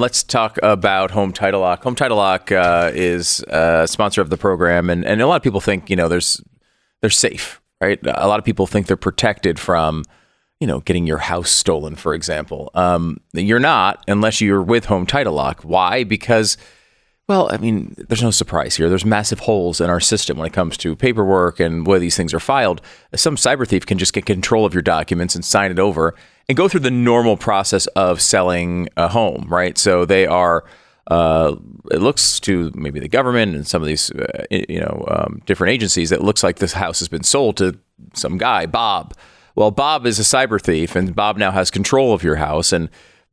let's talk about Home Title Lock. Home Title Lock uh, is a sponsor of the program, and, and a lot of people think you know there's they're safe, right? A lot of people think they're protected from you know getting your house stolen, for example. Um, you're not unless you're with Home Title Lock. Why? Because well, I mean, there's no surprise here. There's massive holes in our system when it comes to paperwork and where these things are filed. Some cyber thief can just get control of your documents and sign it over and go through the normal process of selling a home, right? So they are. Uh, it looks to maybe the government and some of these, uh, you know, um, different agencies. It looks like this house has been sold to some guy, Bob. Well, Bob is a cyber thief, and Bob now has control of your house, and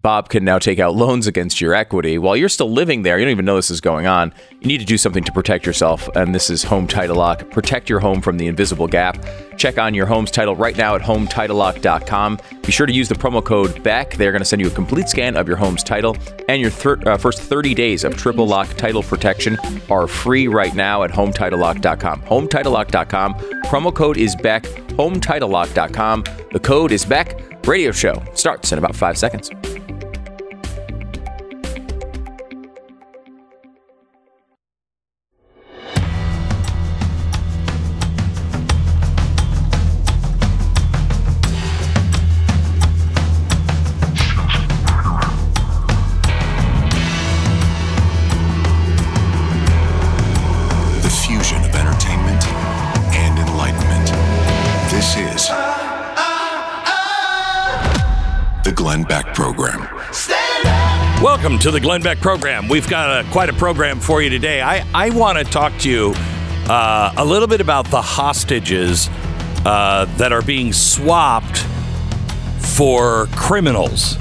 Bob can now take out loans against your equity while you're still living there. You don't even know this is going on. You need to do something to protect yourself, and this is Home Title Lock. Protect your home from the invisible gap. Check on your home's title right now at HometitleLock.com. Be sure to use the promo code BECK. They're going to send you a complete scan of your home's title, and your thir- uh, first 30 days of triple lock title protection are free right now at HometitleLock.com. HometitleLock.com. Promo code is BECK. HometitleLock.com. The code is BECK. Radio show starts in about five seconds. To the Glenn Beck program. We've got a, quite a program for you today. I, I want to talk to you uh, a little bit about the hostages uh, that are being swapped for criminals.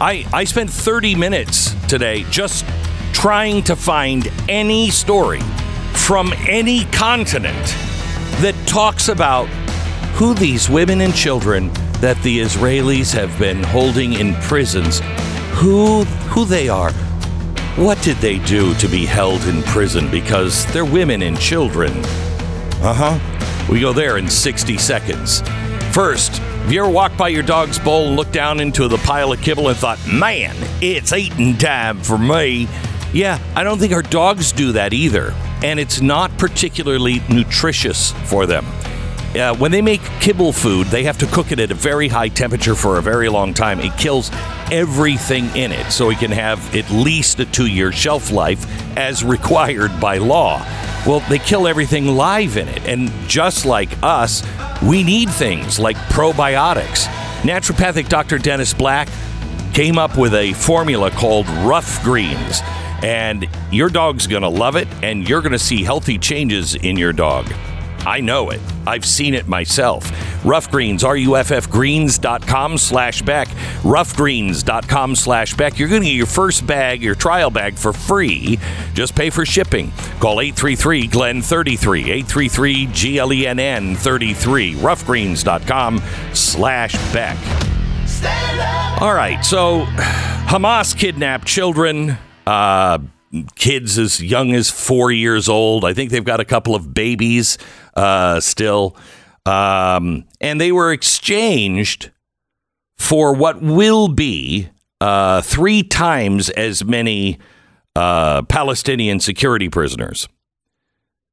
I, I spent 30 minutes today just trying to find any story from any continent that talks about who these women and children that the Israelis have been holding in prisons, who who they are. What did they do to be held in prison because they're women and children? Uh-huh. We go there in 60 seconds. First, have you ever walked by your dog's bowl and looked down into the pile of kibble and thought, man, it's eating time for me? Yeah, I don't think our dogs do that either. And it's not particularly nutritious for them. Uh, when they make kibble food, they have to cook it at a very high temperature for a very long time. It kills everything in it, so it can have at least a two year shelf life as required by law. Well, they kill everything live in it. And just like us, we need things like probiotics. Naturopathic Dr. Dennis Black came up with a formula called Ruff Greens. And your dog's going to love it, and you're going to see healthy changes in your dog. I know it. I've seen it myself. Ruff Greens, R-U-F-F greens.com slash Beck. Ruffgreens.com slash Beck. You're going to get your first bag, your trial bag for free. Just pay for shipping. Call 833-GLEN-33, 833-G-L-E-N-N-33, ruffgreens.com slash Beck. All right, so Hamas kidnapped children, uh, kids as young as four years old. I think they've got a couple of babies uh, still. Um, and they were exchanged for what will be uh, three times as many uh, Palestinian security prisoners.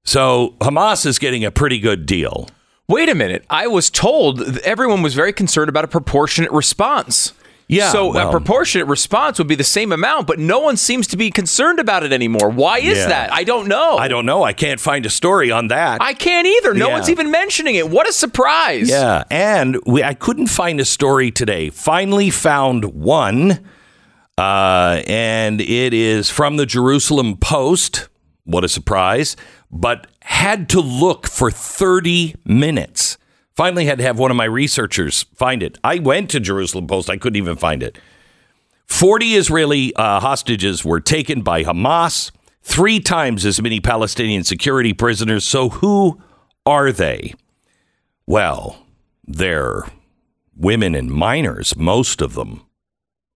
So Hamas is getting a pretty good deal. Wait a minute. I was told everyone was very concerned about a proportionate response. Yeah, So well- a proportionate response would be the same amount, but no one seems to be concerned about it anymore. Why is Yeah. that? I don't know. I don't know. I can't find a story on that. I can't either. No Yeah. one's even mentioning it. What a surprise. Yeah, and we, I couldn't find a story today. Finally found one, uh, and it is from the Jerusalem Post. What a surprise! But had to look for 30 minutes. Finally, had to have one of my researchers find it. I went to Jerusalem Post. I couldn't even find it. 40 Israeli uh, hostages were taken by Hamas, three times as many Palestinian security prisoners. So, who are they? Well, they're women and minors, most of them.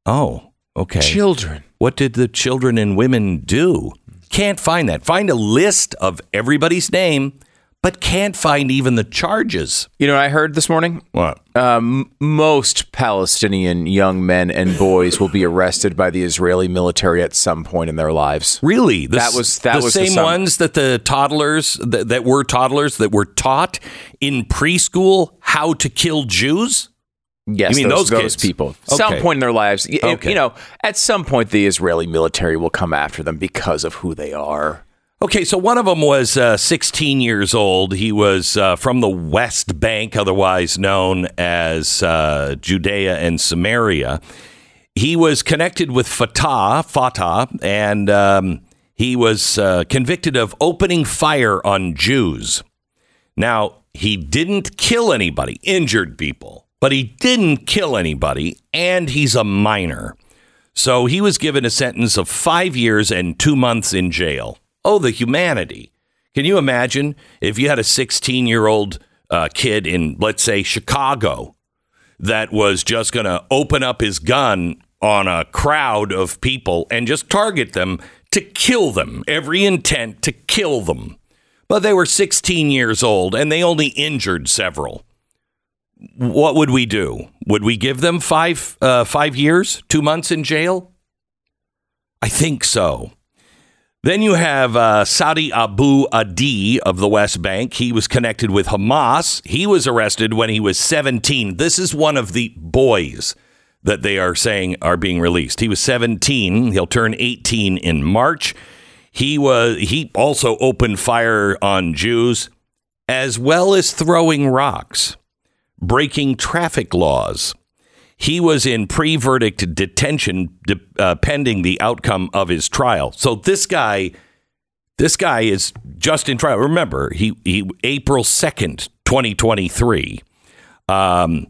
Oh, okay. Children. What did the children and women do? Can't find that. Find a list of everybody's name, but can't find even the charges. You know what I heard this morning? What? Um, most Palestinian young men and boys will be arrested by the Israeli military at some point in their lives. Really? The, That was- that the was the same sum- ones that the toddlers that, that were toddlers that were taught in preschool how to kill Jews. Yes, You mean those, those those people. Some point in their lives, Okay. you know, at some point, the Israeli military will come after them because of who they are. Okay, so one of them was uh, 16 years old. He was uh, from the West Bank, otherwise known as uh, Judea and Samaria. He was connected with Fatah, Fatah, and um, he was uh, convicted of opening fire on Jews. Now, he didn't kill anybody, injured people, but he didn't kill anybody, and he's a minor. So he was given a sentence of five years and two months in jail. Oh, the humanity. Can you imagine if you had a 16 year old uh, kid in, let's say, Chicago that was just going to open up his gun on a crowd of people and just target them to kill them, every intent to kill them. But they were 16 years old and they only injured several. What would we do? Would we give them five uh, five years, two months in jail? I think so. Then you have uh, Saudi Abu Adi of the West Bank. He was connected with Hamas. He was arrested when he was 17. This is one of the boys that they are saying are being released. He was 17. He'll turn 18 in March. He was he also opened fire on Jews as well as throwing rocks, breaking traffic laws. He was in pre verdict detention de- uh, pending the outcome of his trial. So this guy, this guy is just in trial. Remember, he, he April 2nd, 2023, um,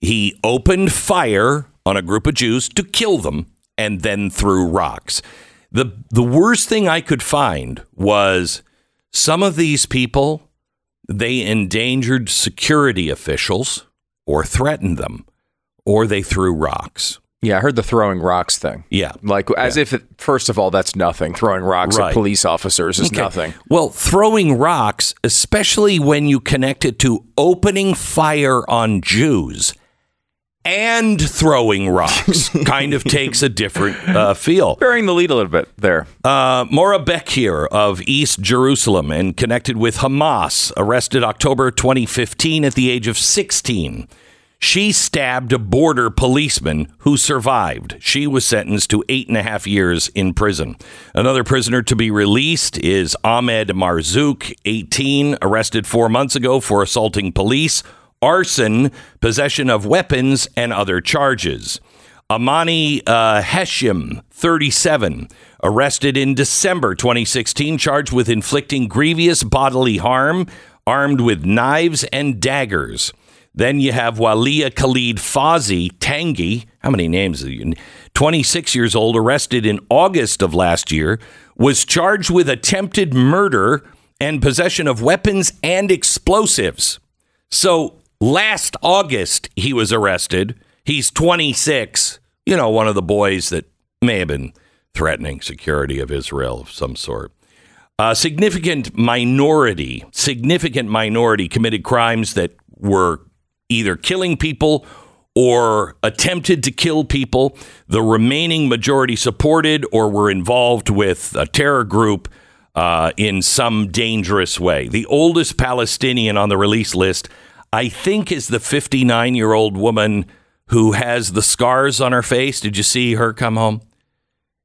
he opened fire on a group of Jews to kill them and then threw rocks. The, the worst thing I could find was some of these people, they endangered security officials or threatened them or they threw rocks. Yeah, I heard the throwing rocks thing. Yeah. Like, as if, it, first of all, that's nothing. Throwing rocks Right. at police officers is Okay. nothing. Well, throwing rocks, especially when you connect it to opening fire on Jews and throwing rocks, kind of takes a different uh, feel. Bearing the lead a little bit there. Uh, Marah Bakir of East Jerusalem and connected with Hamas, arrested October 2015 at the age of 16. She stabbed a border policeman who survived. She was sentenced to eight and a half years in prison. Another prisoner to be released is Ahmed Marzouk, 18, arrested four months ago for assaulting police, arson, possession of weapons, and other charges. Amani uh, Heshim, 37, arrested in December 2016, charged with inflicting grievous bodily harm, armed with knives and daggers. Then you have Walia Khalid Fazi Tangi. How many names? Are you? 26 years old, arrested in August of last year, was charged with attempted murder and possession of weapons and explosives. So last August, he was arrested. He's 26. You know, one of the boys that may have been threatening security of Israel of some sort. A significant minority, significant minority committed crimes that were either killing people or attempted to kill people. The remaining majority supported or were involved with a terror group uh, in some dangerous way. The oldest Palestinian on the release list, I think, is the 59 year old woman who has the scars on her face. Did you see her come home?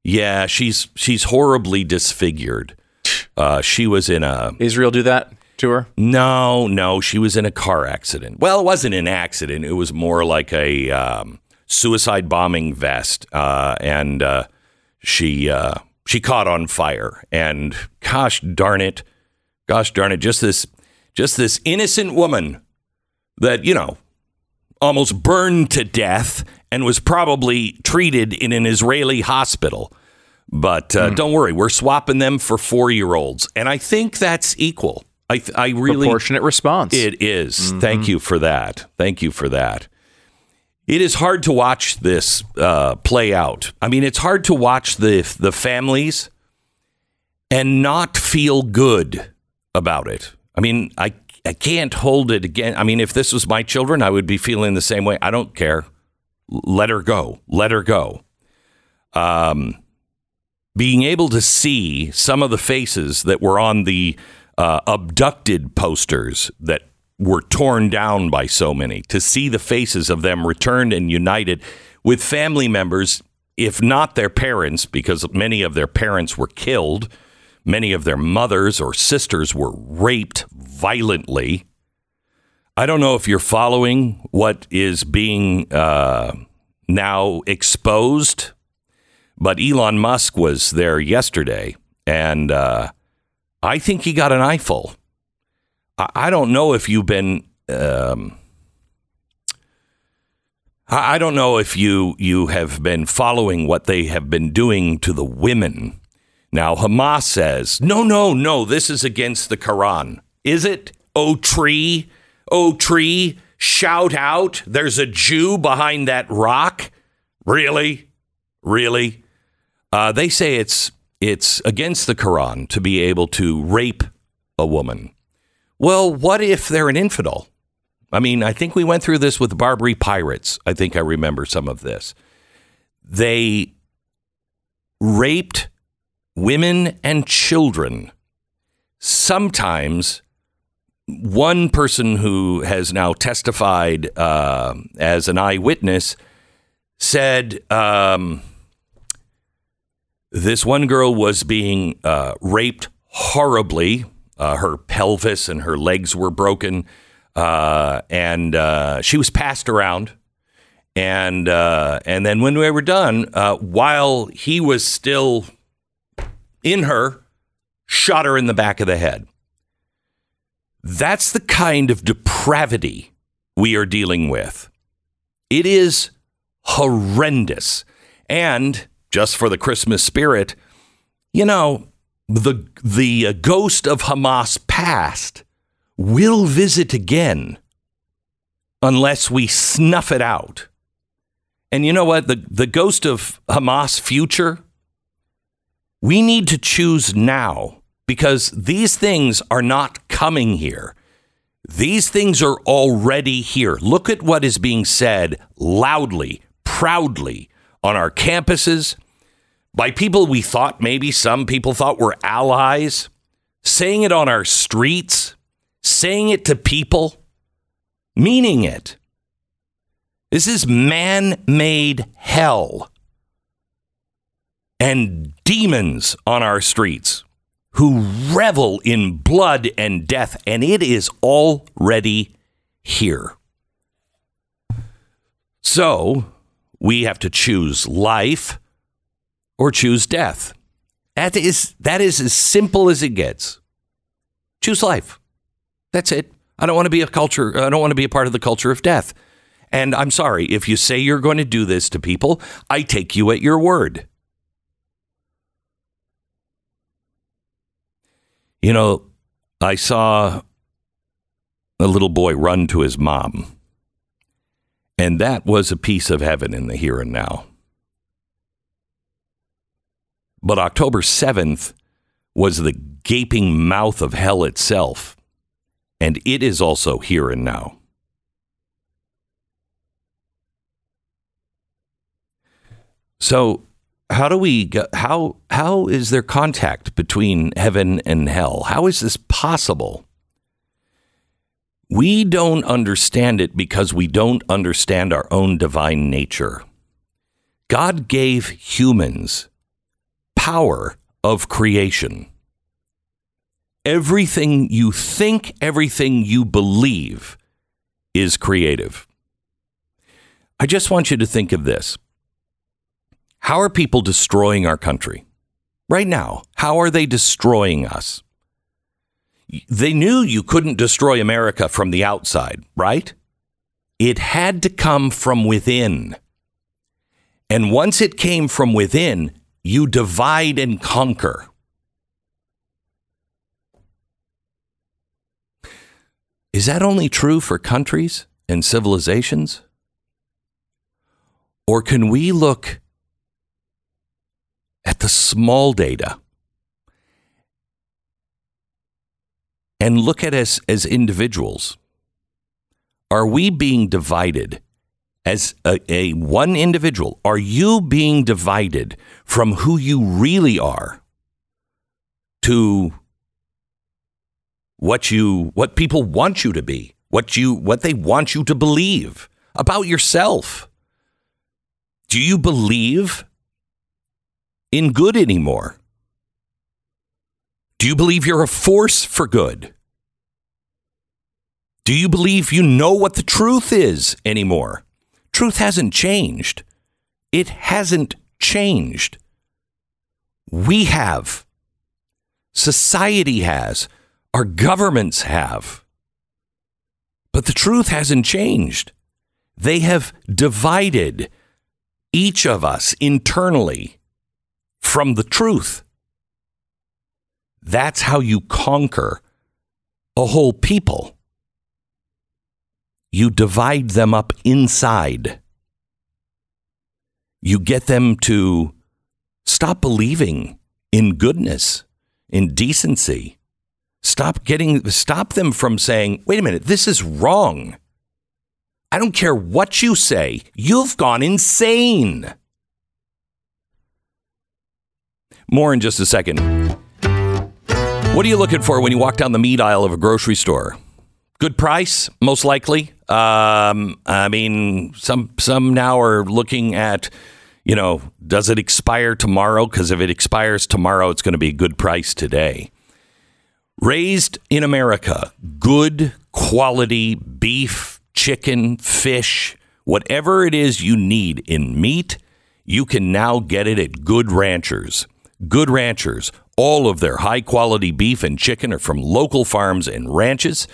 Yeah, she's she's horribly disfigured. Uh, she was in a Israel do that to her? no, no, she was in a car accident. Well, it wasn't an accident. It was more like a um, suicide bombing vest, uh, and uh, she uh, she caught on fire. And gosh darn it, gosh darn it, just this just this innocent woman that you know almost burned to death and was probably treated in an Israeli hospital. But uh, don't worry, we're swapping them for four year olds, and I think that's equal. I th- I really Proportionate response. it is. Thank you for that. Thank you for that. It is hard to watch this uh, play out. I mean, it's hard to watch the the families and not feel good about it. I mean, I I can't hold it again. I mean, if this was my children, I would be feeling the same way. I don't care. Let her go. Let her go. Um, being able to see some of the faces that were on the uh, abducted posters that were torn down by so many, to see the faces of them returned and united with family members, if not their parents, because many of their parents were killed Many of their mothers or sisters were raped violently. I don't know if you're following what is being uh, now exposed, but Elon Musk was there yesterday, and uh, I think he got an eyeful. I, I don't know if you've been. Um, I don't know if you you have been following what they have been doing to the women now, Hamas says, no, no, no, this is against the Quran. Is it? Oh, tree, oh, tree, shout out, there's a Jew behind that rock? Really? Really? Uh, they say it's, it's against the Quran to be able to rape a woman. Well, what if they're an infidel? I mean, I think we went through this with Barbary pirates. I think I remember some of this. They raped women and children. Sometimes one person who has now testified uh, as an eyewitness said um, this one girl was being uh, raped horribly. Uh, her pelvis and her legs were broken, uh, and uh, she was passed around. And uh, and then when we were done, while he was still in her, shot her in the back of the head. That's the kind of depravity we are dealing with. It is horrendous. And just for the Christmas spirit, you know, the the uh, ghost of Hamas past will visit again unless we snuff it out. And you know what? The the ghost of Hamas future we need to choose now because these things are not coming here. These things are already here. Look at what is being said loudly, proudly on our campuses by people we thought maybe some people thought were allies, saying it on our streets, saying it to people, meaning it. This is man made hell and demons on our streets who revel in blood and death, and it is already here. So we have to choose life or choose death. That is, that is as simple as it gets. Choose life. That's it. I don't want to be a culture, I don't want to be a part of the culture of death. And I'm sorry, if you say you're going to do this to people, I take you at your word. You know, I saw a little boy run to his mom, and that was a piece of heaven in the here and now. But October 7th was the gaping mouth of hell itself, and it is also here and now. So how do we go, how how is there contact between heaven and hell? How is this possible? We don't understand it because we don't understand our own divine nature. God gave humans power of creation. Everything you think, everything you believe is creative. I just want you to think of this. How are people destroying our country? Right now, how are they destroying us? They knew you couldn't destroy America from the outside, right? It had to come from within. And once it came from within, you divide and conquer. Is that only true for countries and civilizations? Or can we look at the small data. And look at us as individuals. Are we being divided as a, a one individual? Are you being divided from who you really are to what you what people want you to be, what you what they want you to believe about yourself? Do you believe in good anymore? Do you believe you're a force for good? Do you believe you know what the truth is anymore? Truth hasn't changed. It hasn't changed. We have. Society has. Our governments have. But the truth hasn't changed. They have divided each of us internally from the truth. That's how you conquer a whole people. You divide them up inside. You get them to stop believing in goodness, in decency. Stop getting stop them from saying, "Wait a minute, this is wrong." I don't care what you say. You've gone insane. More in just a second. What are you looking for when you walk down the meat aisle of a grocery store? Good price, most likely. Um, I mean, some some now are looking at, you know, does it expire tomorrow? Because if it expires tomorrow, it's going to be a good price today. Raised in America, good quality beef, chicken, fish, whatever it is you need in meat, you can now get it at Good Ranchers. Good Ranchers, all of their high quality beef and chicken are from local farms and ranches.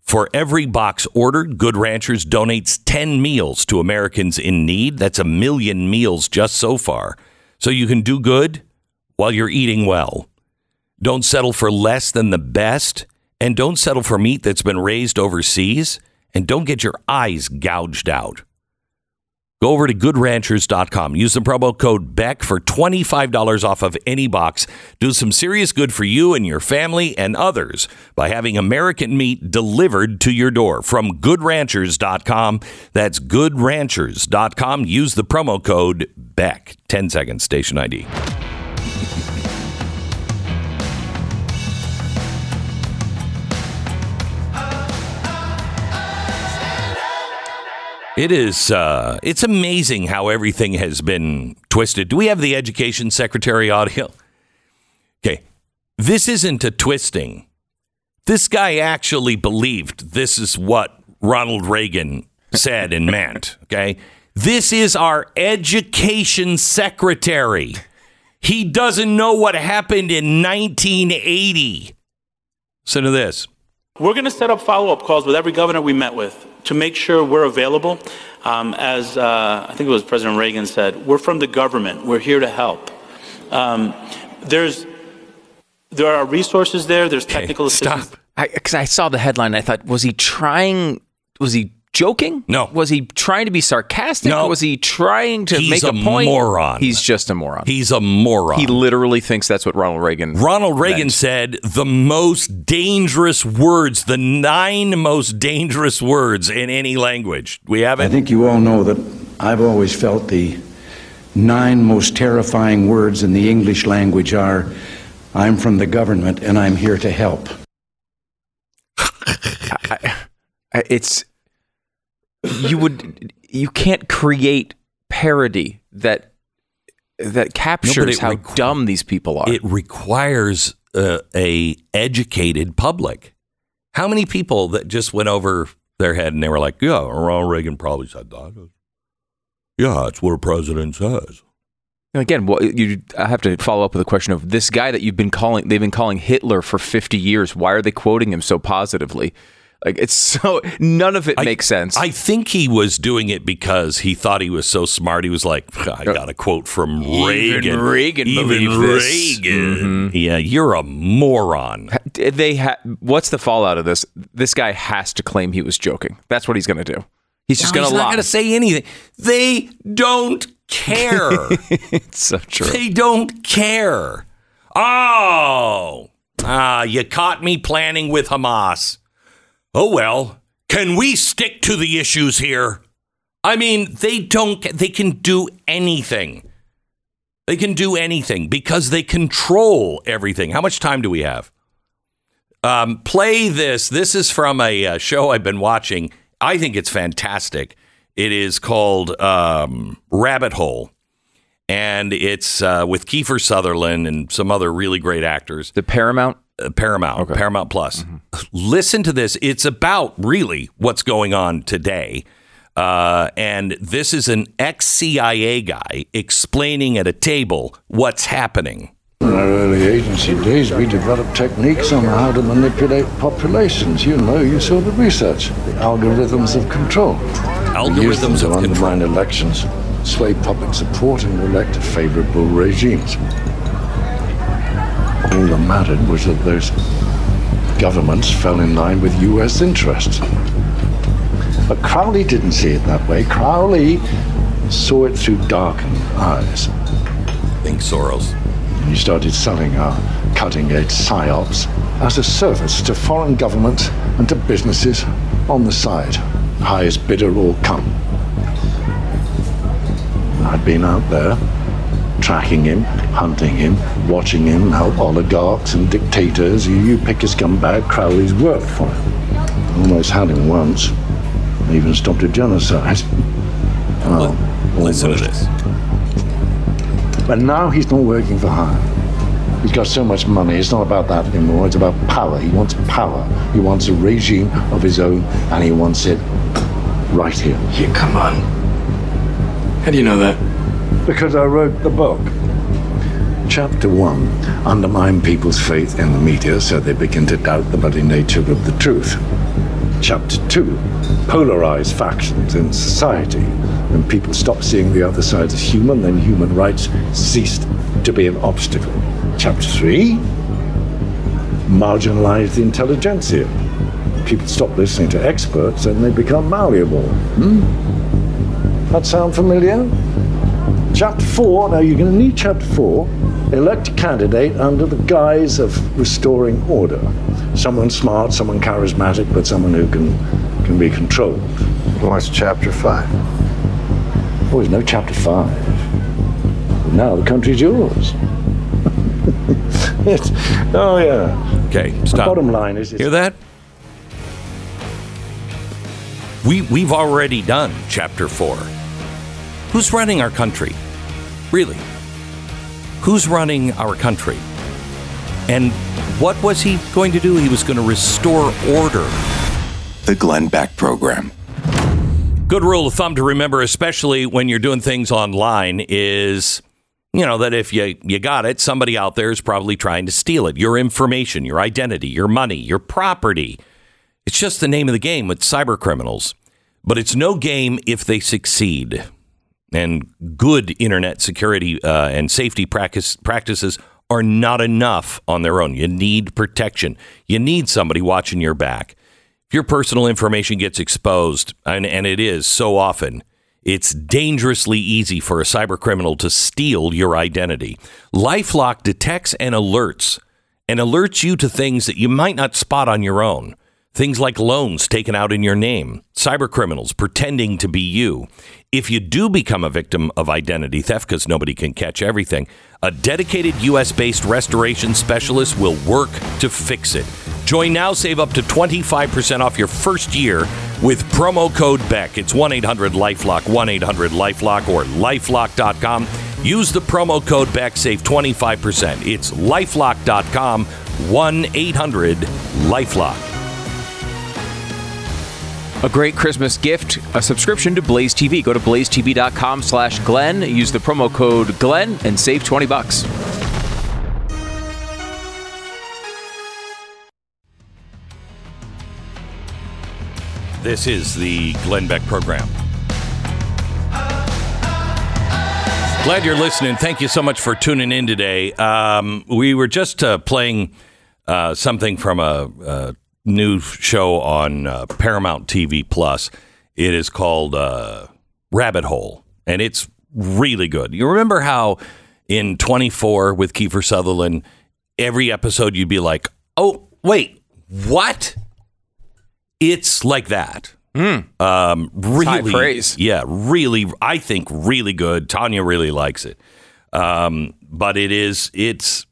For every box ordered, Good Ranchers donates 10 meals to Americans in need. That's a million meals just so far. So you can do good while you're eating well. Don't settle for less than the best, and don't settle for meat that's been raised overseas, and don't get your eyes gouged out. Go over to goodranchers.com. Use the promo code BECK for $25 off of any box. Do some serious good for you and your family and others by having American meat delivered to your door from goodranchers.com. That's goodranchers.com. Use the promo code BECK. 10 seconds, station ID. It is. Uh, it's amazing how everything has been twisted. Do we have the education secretary audio? Okay, this isn't a twisting. This guy actually believed this is what Ronald Reagan said and meant. Okay, this is our education secretary. He doesn't know what happened in 1980. Listen to this. We're going to set up follow up calls with every governor we met with to make sure we're available. Um, as uh, I think it was President Reagan said, we're from the government. We're here to help. Um, there's there are resources there. There's technical assistance. Stop. Because I, I saw the headline, and I thought, was he trying? Was he joking? No. Was he trying to be sarcastic? No. Was he trying to He's make a, a point? moron. He's just a moron. He's a moron. he literally thinks that's what Ronald Reagan. Ronald Reagan meant. said the most dangerous words, the nine most dangerous words in any language. We have I think you all know that I've always felt the nine most terrifying words in the English language are I'm from the government and I'm here to help. I- it's you would you can't create parody that that captures it how requ- dumb these people are. It requires uh, a educated public. How many people that just went over their head and they were like, "Yeah, Ronald Reagan probably said that." Yeah, it's what a president says. Again, well, you I have to follow up with a question of this guy that you've been calling. They've been calling Hitler for fifty years. Why are they quoting him so positively? Like it's so none of it I- makes sense. I think he was doing it because he thought he was so smart. He was like, I got a quote from Reagan. Reagan Even believed this." Reagan. Yeah, you're a moron. they ha- what's the fallout of this? This guy has to claim he was joking. That's what he's going to do. He's just No, going he's to not going to say anything. They don't care. it's so true. they don't care. Oh, Ah, you caught me planning with Hamas. Oh well, can we stick to the issues here? I mean, they don't, they can do anything. They can do anything because they control everything. How much time do we have? Um, play this. This is from a, uh show I've been watching. I think it's fantastic. It is called um, Rabbit Hole, and it's uh, with Kiefer Sutherland and some other really great actors. The Paramount. Uh, Paramount, Paramount Plus. Listen to this. It's about really what's going on today. Uh, and this is an ex CIA guy explaining at a table what's happening. In our early agency days, we developed techniques on how to manipulate populations. You know, you saw the research, the algorithms of control. We used them Algorithms to of control. undermine elections, sway public support, and elect favorable regimes. All that mattered was that those governments fell in line with U.S. interests. But Crowley didn't see it that way. Crowley saw it through darkened eyes. Think Soros. He started selling our cutting edge psyops as a service to foreign governments and to businesses on the side. Highest bidder all come. I'd been out there tracking him, hunting him, watching him help oligarchs and dictators. You, you pick a scumbag, Crowley's worked for him. Almost had him once. Even stopped a genocide. Well, oh, Listen to this. But now he's not working for hire. He's got so much money, it's not about that anymore. It's about power. He wants power. He wants a regime of his own, and he wants it right here. Yeah, come on. How do you know that? Because I wrote the book. Chapter one undermine people's faith in the media so they begin to doubt the very nature of the truth. Chapter two polarize factions in society. When people stop seeing the other side as human, then human rights ceased to be an obstacle. Chapter three marginalize the intelligentsia. People stop listening to experts and they become malleable. Hmm? That sound familiar? Chapter 4, now you're going to need chapter 4. Elect a candidate under the guise of restoring order. Someone smart, someone charismatic, but someone who can, can be controlled. What's chapter five? Oh, there's no chapter 5. Now the country's yours. It's- oh, yeah. Okay, stop. Bottom line is, it's Hear that? We we've already done chapter 4. Who's running our country? Really? Who's running our country? And what was he going to do? He was going to restore order. The Glenn Beck Program. Good rule of thumb to remember, especially when you're doing things online, is you know that if you you got it, somebody out there is probably trying to steal it. Your information, your identity, your money, your property. It's just the name of the game with cyber criminals. But it's no game if they succeed. And good internet security uh, and safety practice, practices are not enough on their own. You need protection. You need somebody watching your back. If your personal information gets exposed, and, and it is so often, it's dangerously easy for a cyber criminal to steal your identity. Lifelock detects and alerts and alerts you to things that you might not spot on your own. Things like loans taken out in your name, cyber criminals pretending to be you. If you do become a victim of identity theft, because nobody can catch everything, a dedicated US based restoration specialist will work to fix it. Join now, save up to 25% off your first year with promo code BECK. It's 1 800 Lifelock, 1 800 Lifelock, or lifelock.com. Use the promo code BECK, save 25%. It's lifelock.com, 1 800 Lifelock. A great Christmas gift, a subscription to Blaze TV. Go to blazetv.com slash Glenn, use the promo code Glenn, and save 20 bucks. This is the Glenn Beck program. Glad you're listening. Thank you so much for tuning in today. Um, we were just uh, playing uh, something from a, a new show on uh, Paramount TV Plus. It is called uh, Rabbit Hole, and it's really good. You remember how in 24 with Kiefer Sutherland, every episode you'd be like, "Oh, wait, what?" It's like that. Um, really, high praise. yeah, really. I think really good. Tania really likes it, um, but it is it's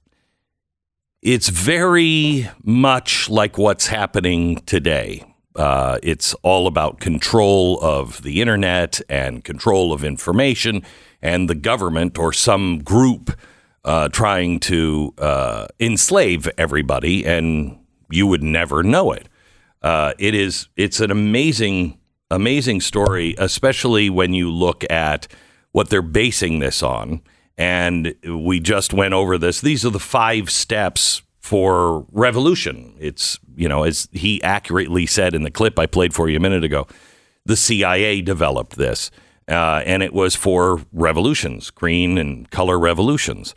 it's very much like what's happening today. Uh, it's all about control of the internet and control of information, and the government or some group uh, trying to uh, enslave everybody, and you would never know it. Uh, it is it's an amazing amazing story, especially when you look at what they're basing this on. And we just went over this. These are the five steps for revolution. It's you know as he accurately said in the clip I played for you a minute ago, the CIA developed this. Uh, and it was for revolutions, green and color revolutions.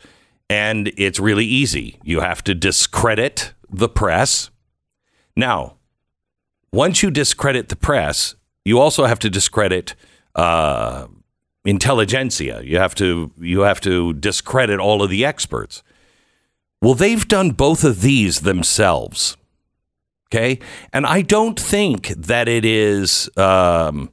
And it's really easy. You have to discredit the press. Now, once you discredit the press, you also have to discredit uh, intelligentsia. You have to you have to discredit all of the experts. Well, they've done both of these themselves. Okay, and I don't think that it is um,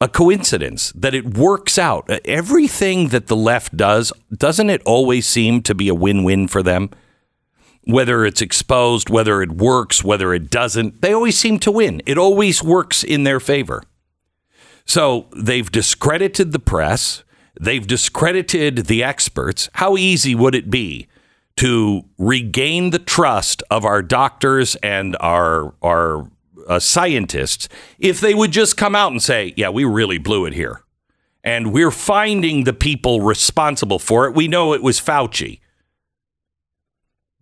a coincidence that it works out. Everything that the left does doesn't it always seem to be a win-win for them? whether it's exposed, whether it works, whether it doesn't, they always seem to win. It always works in their favor. So they've discredited the press, they've discredited the experts. How easy would it be to regain the trust of our doctors and our our uh, scientists if they would just come out and say, "Yeah, we really blew it here." And we're finding the people responsible for it. We know it was Fauci.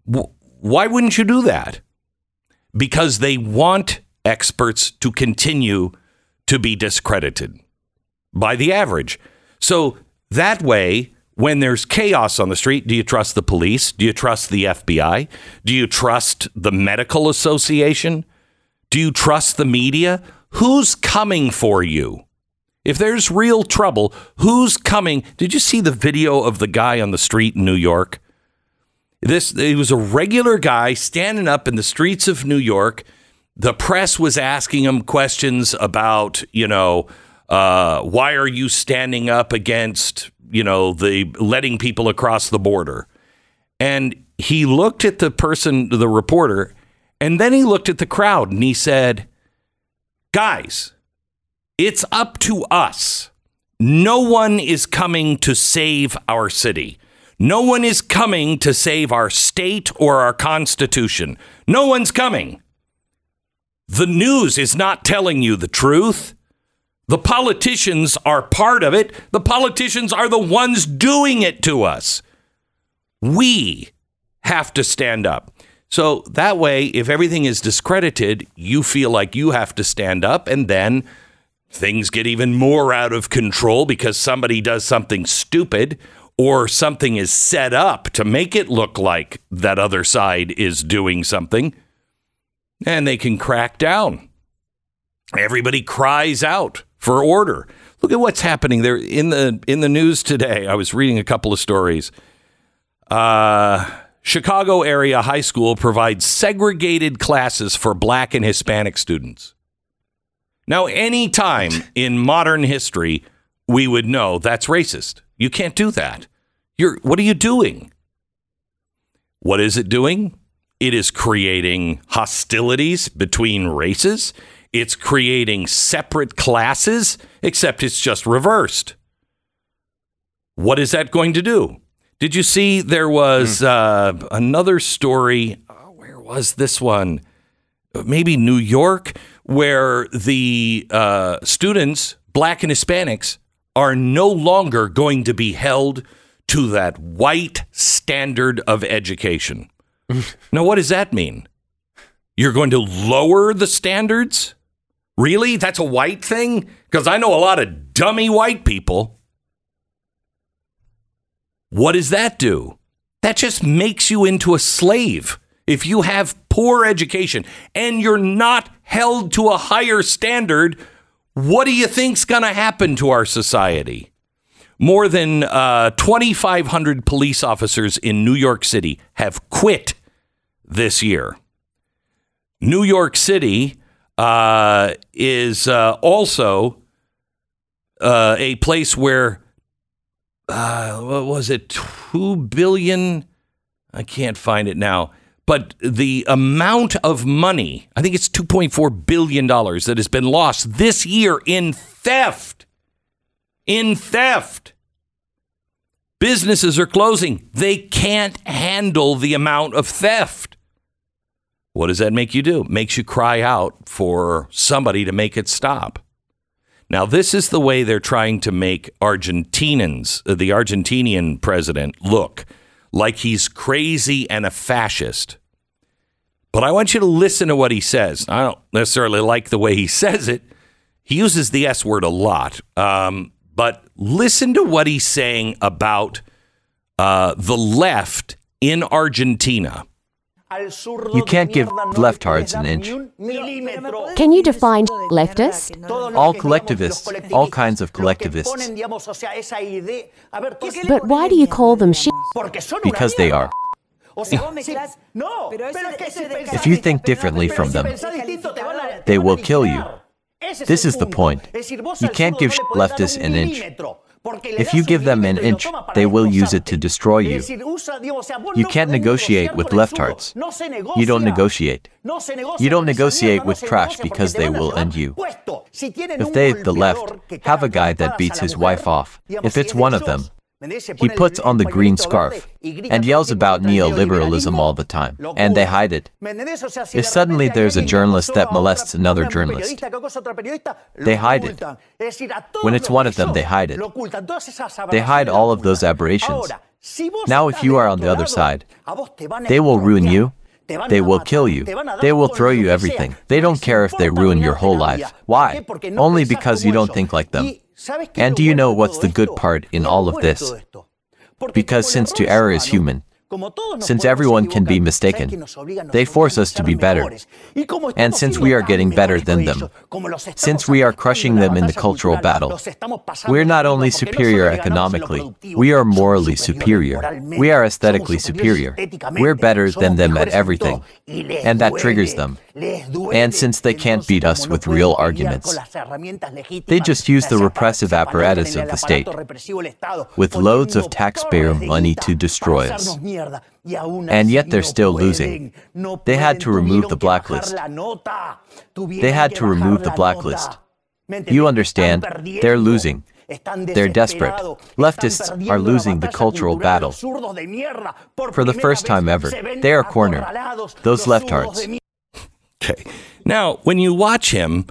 Why wouldn't you do that? Because they want experts to continue to be discredited by the average. So that way, when there's chaos on the street, do you trust the police? Do you trust the FBI? Do you trust the medical association? Do you trust the media? Who's coming for you? If there's real trouble, who's coming? Did you see the video of the guy on the street in New York? This he was a regular guy standing up in the streets of New York. The press was asking him questions about, you know, uh, why are you standing up against, you know, the letting people across the border? And he looked at the person, the reporter, and then he looked at the crowd and he said, "Guys, it's up to us. No one is coming to save our city. No one is coming to save our state or our constitution. No one's coming. The news is not telling you the truth. The politicians are part of it. The politicians are the ones doing it to us. We have to stand up. So that way, if everything is discredited, you feel like you have to stand up, and then things get even more out of control because somebody does something stupid or something is set up to make it look like that other side is doing something, and they can crack down. Everybody cries out for order. Look at what's happening there in the in the news today. I was reading a couple of stories. Uh, Chicago area high school provides segregated classes for black and Hispanic students. Now, any time in modern history, we would know that's racist. You can't do that. You're what are you doing? What is it doing? It is creating hostilities between races. It's creating separate classes, except it's just reversed. What is that going to do? Did you see there was uh, another story? oh, where was this one? Maybe New York, where the uh, students, black and Hispanics, are no longer going to be held to that white standard of education. now, what does that mean? You're going to lower the standards? Really? That's a white thing? Because I know a lot of dummy white people. What does that do? That just makes you into a slave. If you have poor education and you're not held to a higher standard, what do you think's going to happen to our society? More than uh, 2,500 police officers in New York City have quit this year. New York City uh, is uh, also uh, a place where, uh, what was it, 2 billion? I can't find it now. But the amount of money, I think it's $2.4 billion that has been lost this year in theft. In theft. Businesses are closing. They can't handle the amount of theft. What does that make you do? Makes you cry out for somebody to make it stop. Now, this is the way they're trying to make Argentinians, uh, the Argentinian president, look like he's crazy and a fascist. But I want you to listen to what he says. I don't necessarily like the way he says it. He uses the S word a lot. Um, but listen to what he's saying about uh, the left in Argentina. You can't give leftards an inch. Can you define leftist? All collectivists, all kinds of collectivists, But why do you call them shit? because they are. If you think differently from them, they will kill you. This is the point. You can't give leftists an inch. If you give them an inch, they will use it to destroy you. You can't negotiate with leftards. You don't negotiate. You don't negotiate with trash because they will end you. If they, the left, have a guy that beats his wife off, if it's one of them, he puts on the green scarf and yells about neoliberalism all the time, and they hide it. If suddenly there's a journalist that molests another journalist, they hide it. When it's one of them, they hide it. They hide all of those aberrations. Now, if you are on the other side, they will ruin you. They will kill you. They will throw you everything. They don't care if they ruin your whole life. Why? Only because you don't think like them. And do you know what's the good part in all of this? Because since to err is human, since everyone can be mistaken, they force us to be better. And since we are getting better than them, since we are crushing them in the cultural battle, we're not only superior economically, we are morally superior. We are aesthetically superior. We're better than them at everything. And that triggers them. And since they can't beat us with real arguments, they just use the repressive apparatus of the state with loads of taxpayer money to destroy us. And yet they're still losing. They had to remove the blacklist. They had to remove the blacklist. You understand? They're losing. They're desperate. Leftists are losing the cultural battle. For the first time ever, they are cornered. Those leftards. Okay. Now, when you watch him,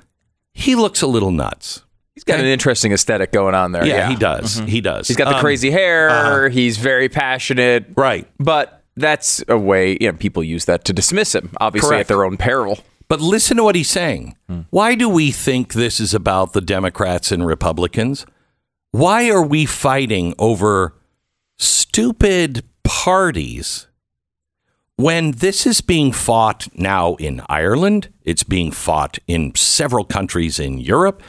he looks a little nuts. He's got an interesting aesthetic going on there. Yeah, he does. He does. Mm-hmm. He's got the Um, crazy hair. uh-huh. he's very passionate. Right. But that's a way, you know, people use that to dismiss him, obviously Correct. at their own peril. But listen to what he's saying. Why do we think this is about the Democrats and Republicans? Why are we fighting over stupid parties when this is being fought now in Ireland? It's being fought in several countries in Europe.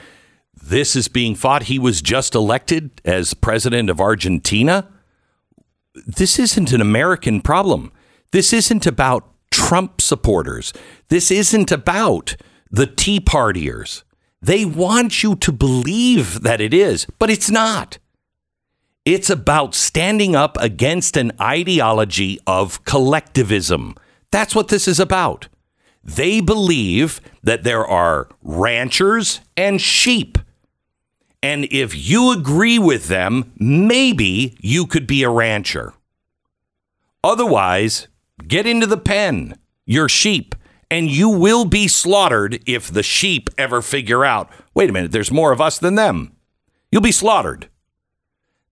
This is being fought. He was just elected as president of Argentina. This isn't an American problem. This isn't about Trump supporters. This isn't about the Tea Partiers. They want you to believe that it is, but it's not. It's about standing up against an ideology of collectivism. That's what this is about. They believe that there are ranchers and sheep. And if you agree with them, maybe you could be a rancher. Otherwise, get into the pen, your sheep, and you will be slaughtered if the sheep ever figure out wait a minute, there's more of us than them. You'll be slaughtered.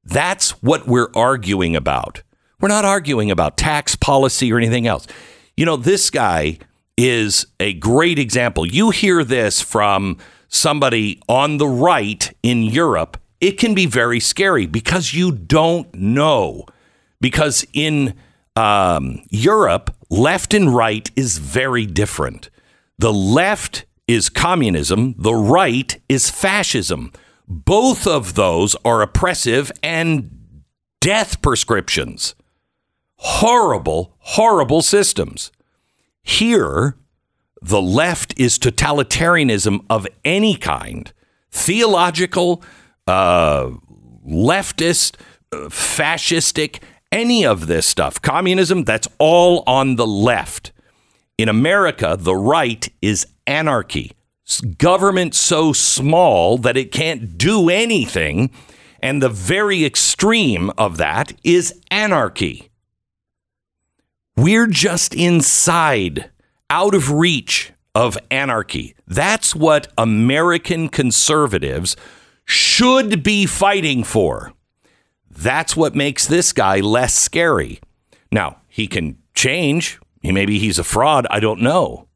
That's what we're arguing about. We're not arguing about tax policy or anything else. You know, this guy is a great example. You hear this from somebody on the right in Europe, it can be very scary because you don't know. Because in um, Europe, left and right is very different. The left is communism, the right is fascism. Both of those are oppressive and death prescriptions. Horrible, horrible systems. Here, the left is totalitarianism of any kind theological, uh, leftist, uh, fascistic, any of this stuff. Communism, that's all on the left. In America, the right is anarchy. Government so small that it can't do anything. And the very extreme of that is anarchy. We're just inside, out of reach of anarchy. That's what American conservatives should be fighting for. That's what makes this guy less scary. Now, he can change. Maybe he's a fraud. I don't know.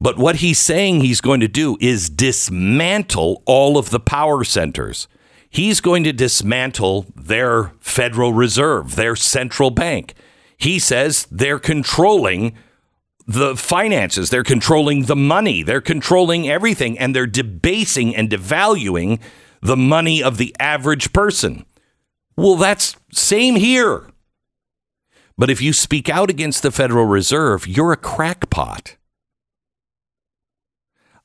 But what he's saying he's going to do is dismantle all of the power centers. He's going to dismantle their Federal Reserve, their central bank. He says they're controlling the finances, they're controlling the money, they're controlling everything, and they're debasing and devaluing the money of the average person. Well, that's same here. But if you speak out against the Federal Reserve, you're a crackpot.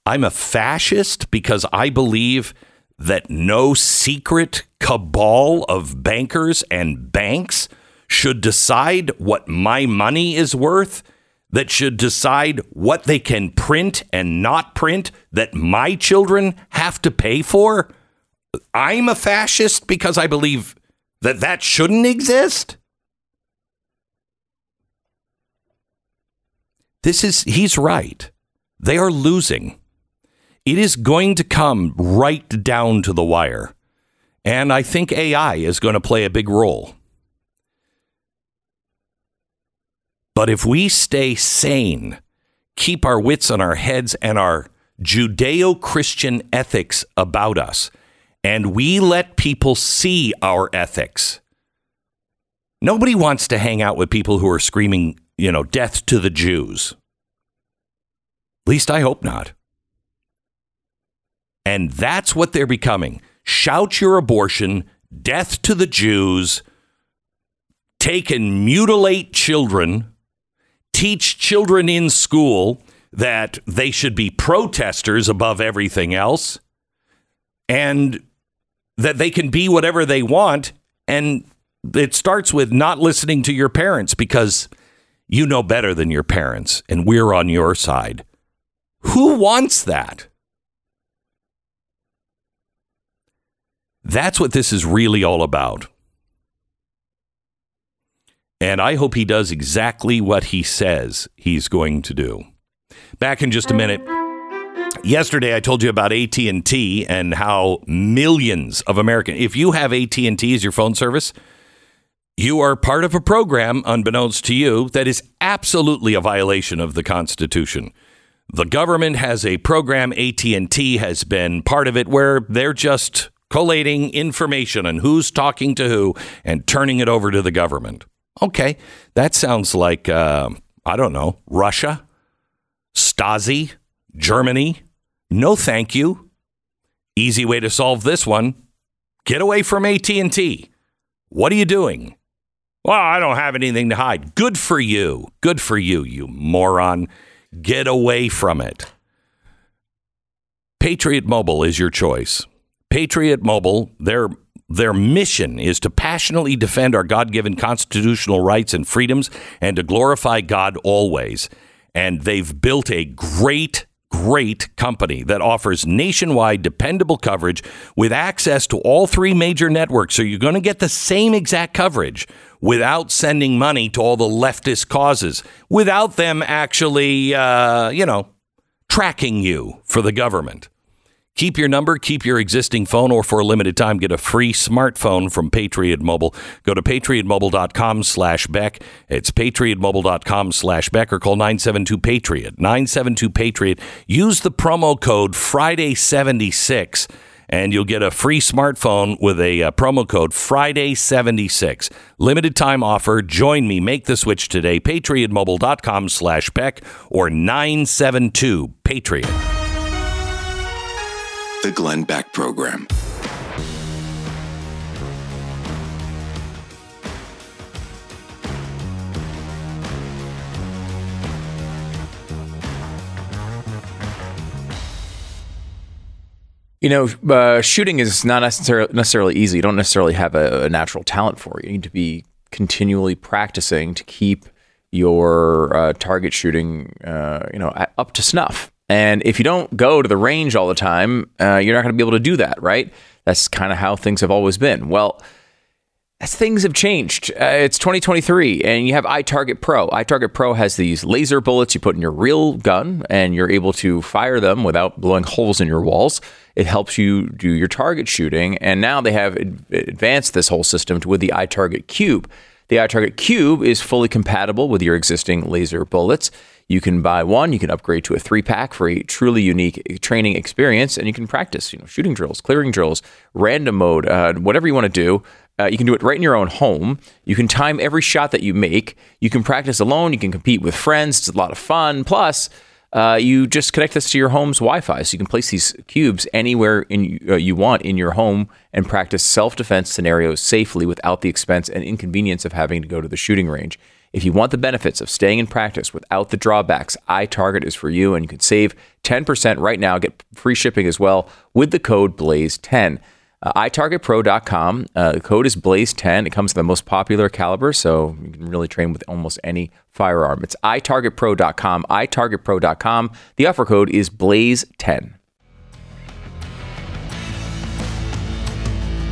I'm a fascist because I believe that no secret cabal of bankers and banks should decide what my money is worth that should decide what they can print and not print that my children have to pay for? I'm a fascist because I believe that that shouldn't exist? This is, he's right. They are losing. It is going to come right down to the wire. And I think AI is going to play a big role. But if we stay sane, keep our wits on our heads and our Judeo Christian ethics about us, and we let people see our ethics. Nobody wants to hang out with people who are screaming, you know, death to the Jews. At least I hope not. And that's what they're becoming. Shout your abortion, death to the Jews, take and mutilate children teach children in school that they should be protesters above everything else and that they can be whatever they want. And it starts with not listening to your parents because you know better than your parents and we're on your side. Who wants that? That's what this is really all about. And I hope he does exactly what he says he's going to do. Back in just a minute. Yesterday I told you about AT&T and how millions of Americans if you have AT&T as your phone service, you are part of a program unbeknownst to you that is absolutely a violation of the constitution. The government has a program AT&T has been part of it where they're just collating information on who's talking to who and turning it over to the government. Okay, that sounds like, uh, I don't know, Russia, Stasi, Germany. No, thank you. Easy way to solve this one. Get away from AT&T. What are you doing? Well, I don't have anything to hide. Good for you. Good for you, you moron. Get away from it. Patriot Mobile is your choice. Patriot Mobile, they're their mission is to passionately defend our God given constitutional rights and freedoms and to glorify God always. And they've built a great, great company that offers nationwide dependable coverage with access to all three major networks. So you're going to get the same exact coverage without sending money to all the leftist causes, without them actually, uh, you know, tracking you for the government. Keep your number, keep your existing phone, or for a limited time, get a free smartphone from Patriot Mobile. Go to patriotmobile.com slash Beck. It's patriotmobile.com slash Beck or call 972-PATRIOT. 972-PATRIOT. Use the promo code Friday76 and you'll get a free smartphone with a uh, promo code Friday76. Limited time offer. Join me. Make the switch today. PatriotMobile.com slash Beck or 972 Patriot. The Glenn Beck Program. You know, uh, shooting is not necessarily necessarily easy. You don't necessarily have a, a natural talent for it. You need to be continually practicing to keep your uh, target shooting, uh, you know, up to snuff. And if you don't go to the range all the time, uh, you're not going to be able to do that, right? That's kind of how things have always been. Well, as things have changed, uh, it's 2023, and you have iTarget Pro. iTarget Pro has these laser bullets you put in your real gun, and you're able to fire them without blowing holes in your walls. It helps you do your target shooting, and now they have advanced this whole system with the iTarget Cube. The iTarget Cube is fully compatible with your existing laser bullets. You can buy one, you can upgrade to a three pack for a truly unique training experience, and you can practice, you know, shooting drills, clearing drills, random mode, uh, whatever you want to do. Uh, you can do it right in your own home. You can time every shot that you make. You can practice alone. You can compete with friends. It's a lot of fun. Plus, uh, you just connect this to your home's Wi-Fi, so you can place these cubes anywhere in uh, you want in your home and practice self-defense scenarios safely without the expense and inconvenience of having to go to the shooting range. If you want the benefits of staying in practice without the drawbacks, iTarget is for you, and you can save 10% right now. Get free shipping as well with the code BLAZE10. Uh, itargetpro.com. Uh, the code is Blaze10. It comes with the most popular caliber, so you can really train with almost any firearm. It's itargetpro.com. itargetpro.com. The offer code is Blaze10.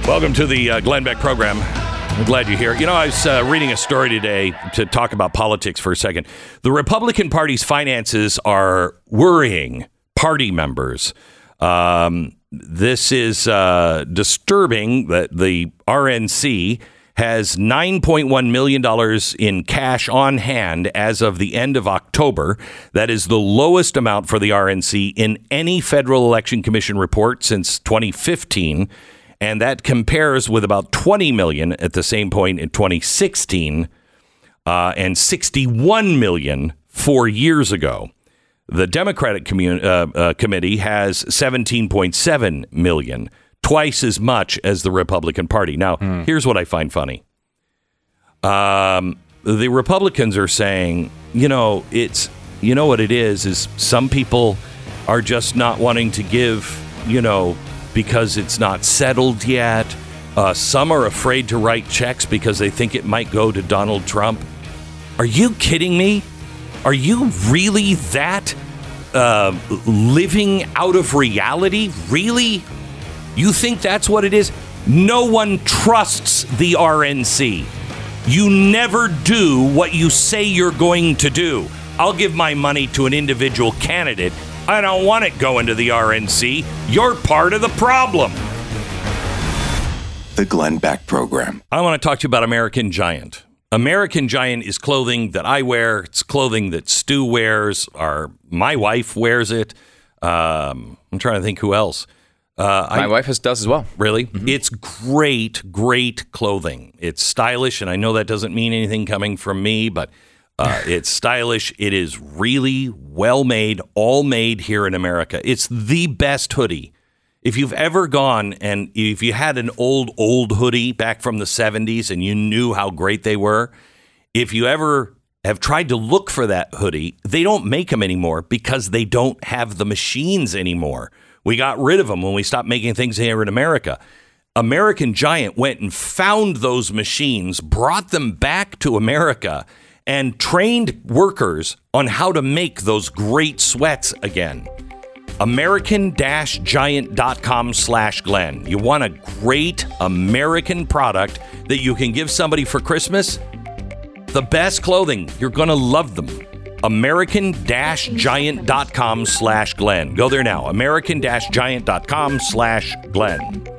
Welcome to the uh, Glenn Beck program. I'm glad you're here. You know, I was uh, reading a story today to talk about politics for a second. The Republican Party's finances are worrying party members. Um, this is uh, disturbing that the RNC has $9.1 million in cash on hand as of the end of October. That is the lowest amount for the RNC in any Federal Election Commission report since 2015 and that compares with about 20 million at the same point in 2016 uh, and 61 million four years ago. The Democratic commun- uh, uh, committee has 17.7 million, twice as much as the Republican Party. Now, mm. here's what I find funny. Um, the Republicans are saying, you know, it's you know what it is is some people are just not wanting to give, you know, because it's not settled yet. Uh, some are afraid to write checks because they think it might go to Donald Trump. Are you kidding me? Are you really that uh, living out of reality? Really? You think that's what it is? No one trusts the RNC. You never do what you say you're going to do. I'll give my money to an individual candidate I don't want it going to the RNC. You're part of the problem. The Glenn Beck Program. I want to talk to you about American Giant. American Giant is clothing that I wear. It's clothing that Stu wears. Or my wife wears it. Um, I'm trying to think who else. Uh, my I, wife has, does as well. Really? Mm-hmm. It's great, great clothing. It's stylish, and I know that doesn't mean anything coming from me, but uh, it's stylish. It is really well made, all made here in America. It's the best hoodie. If you've ever gone and if you had an old, old hoodie back from the 70s and you knew how great they were, if you ever have tried to look for that hoodie, they don't make them anymore because they don't have the machines anymore. We got rid of them when we stopped making things here in America. American Giant went and found those machines, brought them back to America, and trained workers on how to make those great sweats again. American-giant.com slash Glenn. You want a great American product that you can give somebody for Christmas? The best clothing. You're going to love them. American-giant.com slash Glenn. Go there now. American-giant.com slash Glenn.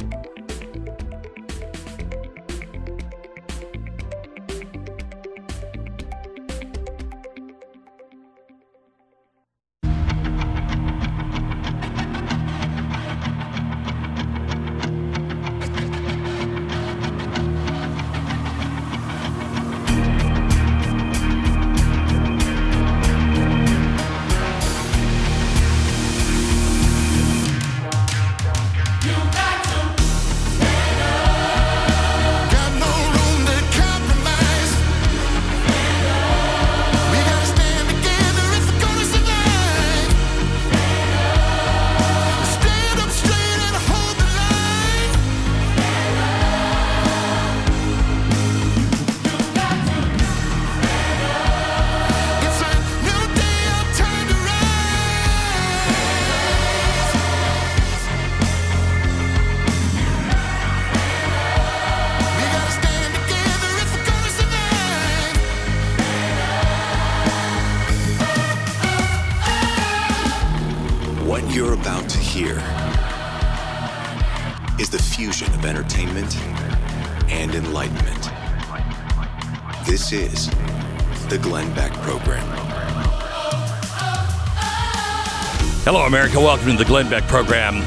Welcome to the Glenn Beck program.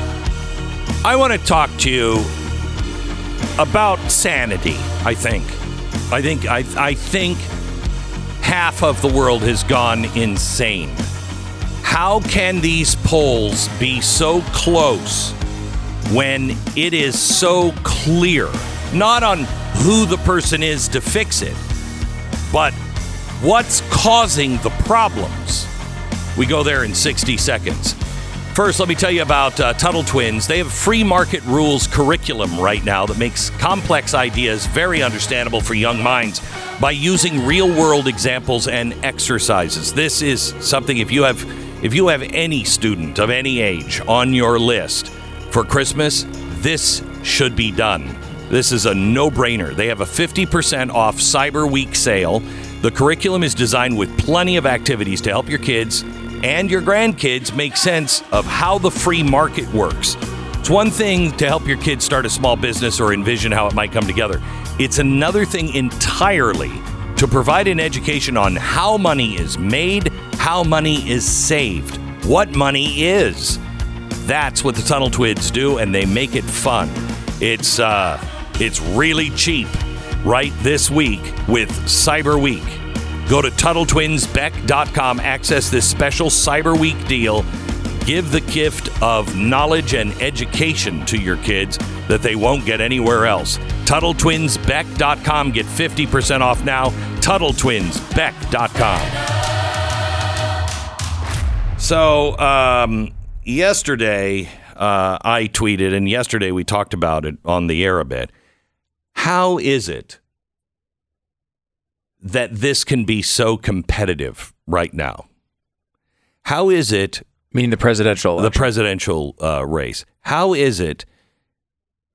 I want to talk to you about sanity. I think, I think, I, I think half of the world has gone insane. How can these polls be so close when it is so clear, not on who the person is to fix it, but what's causing the problems? We go there in 60 seconds. First, let me tell you about uh, Tuttle Twins. They have free market rules curriculum right now that makes complex ideas very understandable for young minds by using real world examples and exercises. This is something if you have if you have any student of any age on your list for Christmas, this should be done. This is a no-brainer. They have a 50% off Cyber Week sale. The curriculum is designed with plenty of activities to help your kids and your grandkids make sense of how the free market works. It's one thing to help your kids start a small business or envision how it might come together. It's another thing entirely to provide an education on how money is made, how money is saved, what money is. That's what the Tuttle Twins do, and they make it fun. It's uh, it's really cheap right this week with Cyber Week. Go to TuttleTwinsBeck.com, access this special Cyber Week deal. Give the gift of knowledge and education to your kids that they won't get anywhere else. TuttleTwinsBeck.com. Get 50% off now. TuttleTwinsBeck.com. So, um, yesterday, uh, I tweeted, and yesterday we talked about it on the air a bit. How is it that this can be so competitive right now? How is it? Meaning the presidential the presidential uh, race. How is it?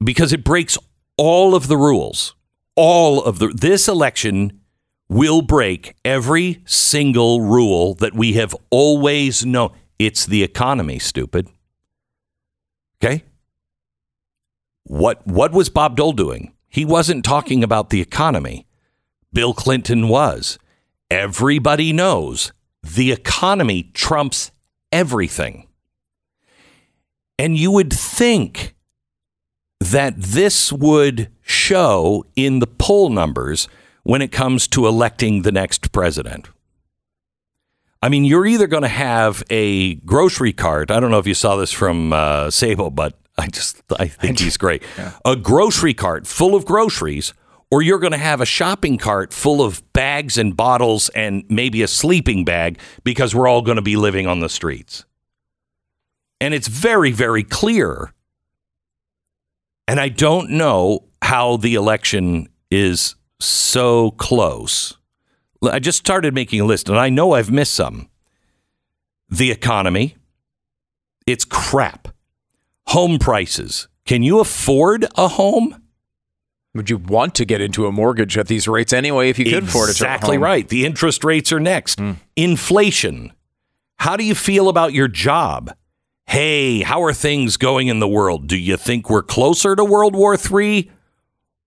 Because it breaks all of the rules. All of the this election will break every single rule that we have always known. It's the economy, stupid. Okay? What what was Bob Dole doing? He wasn't talking about the economy. Bill Clinton was. Everybody knows the economy trumps everything. And you would think that this would show in the poll numbers when it comes to electing the next president. I mean, you're either going to have a grocery cart. I don't know if you saw this from uh, Sable, but I just I think he's great. A grocery cart full of groceries, or you're going to have a shopping cart full of bags and bottles and maybe a sleeping bag because we're all going to be living on the streets. And it's very, very clear. And I don't know how the election is so close. I just started making a list and I know I've missed some. The economy, it's crap. Home prices. Can you afford a home? Would you want to get into a mortgage at these rates anyway if you could afford it? Exactly right. The interest rates are next. Inflation. How do you feel about your job? Hey, how are things going in the world? Do you think we're closer to World War III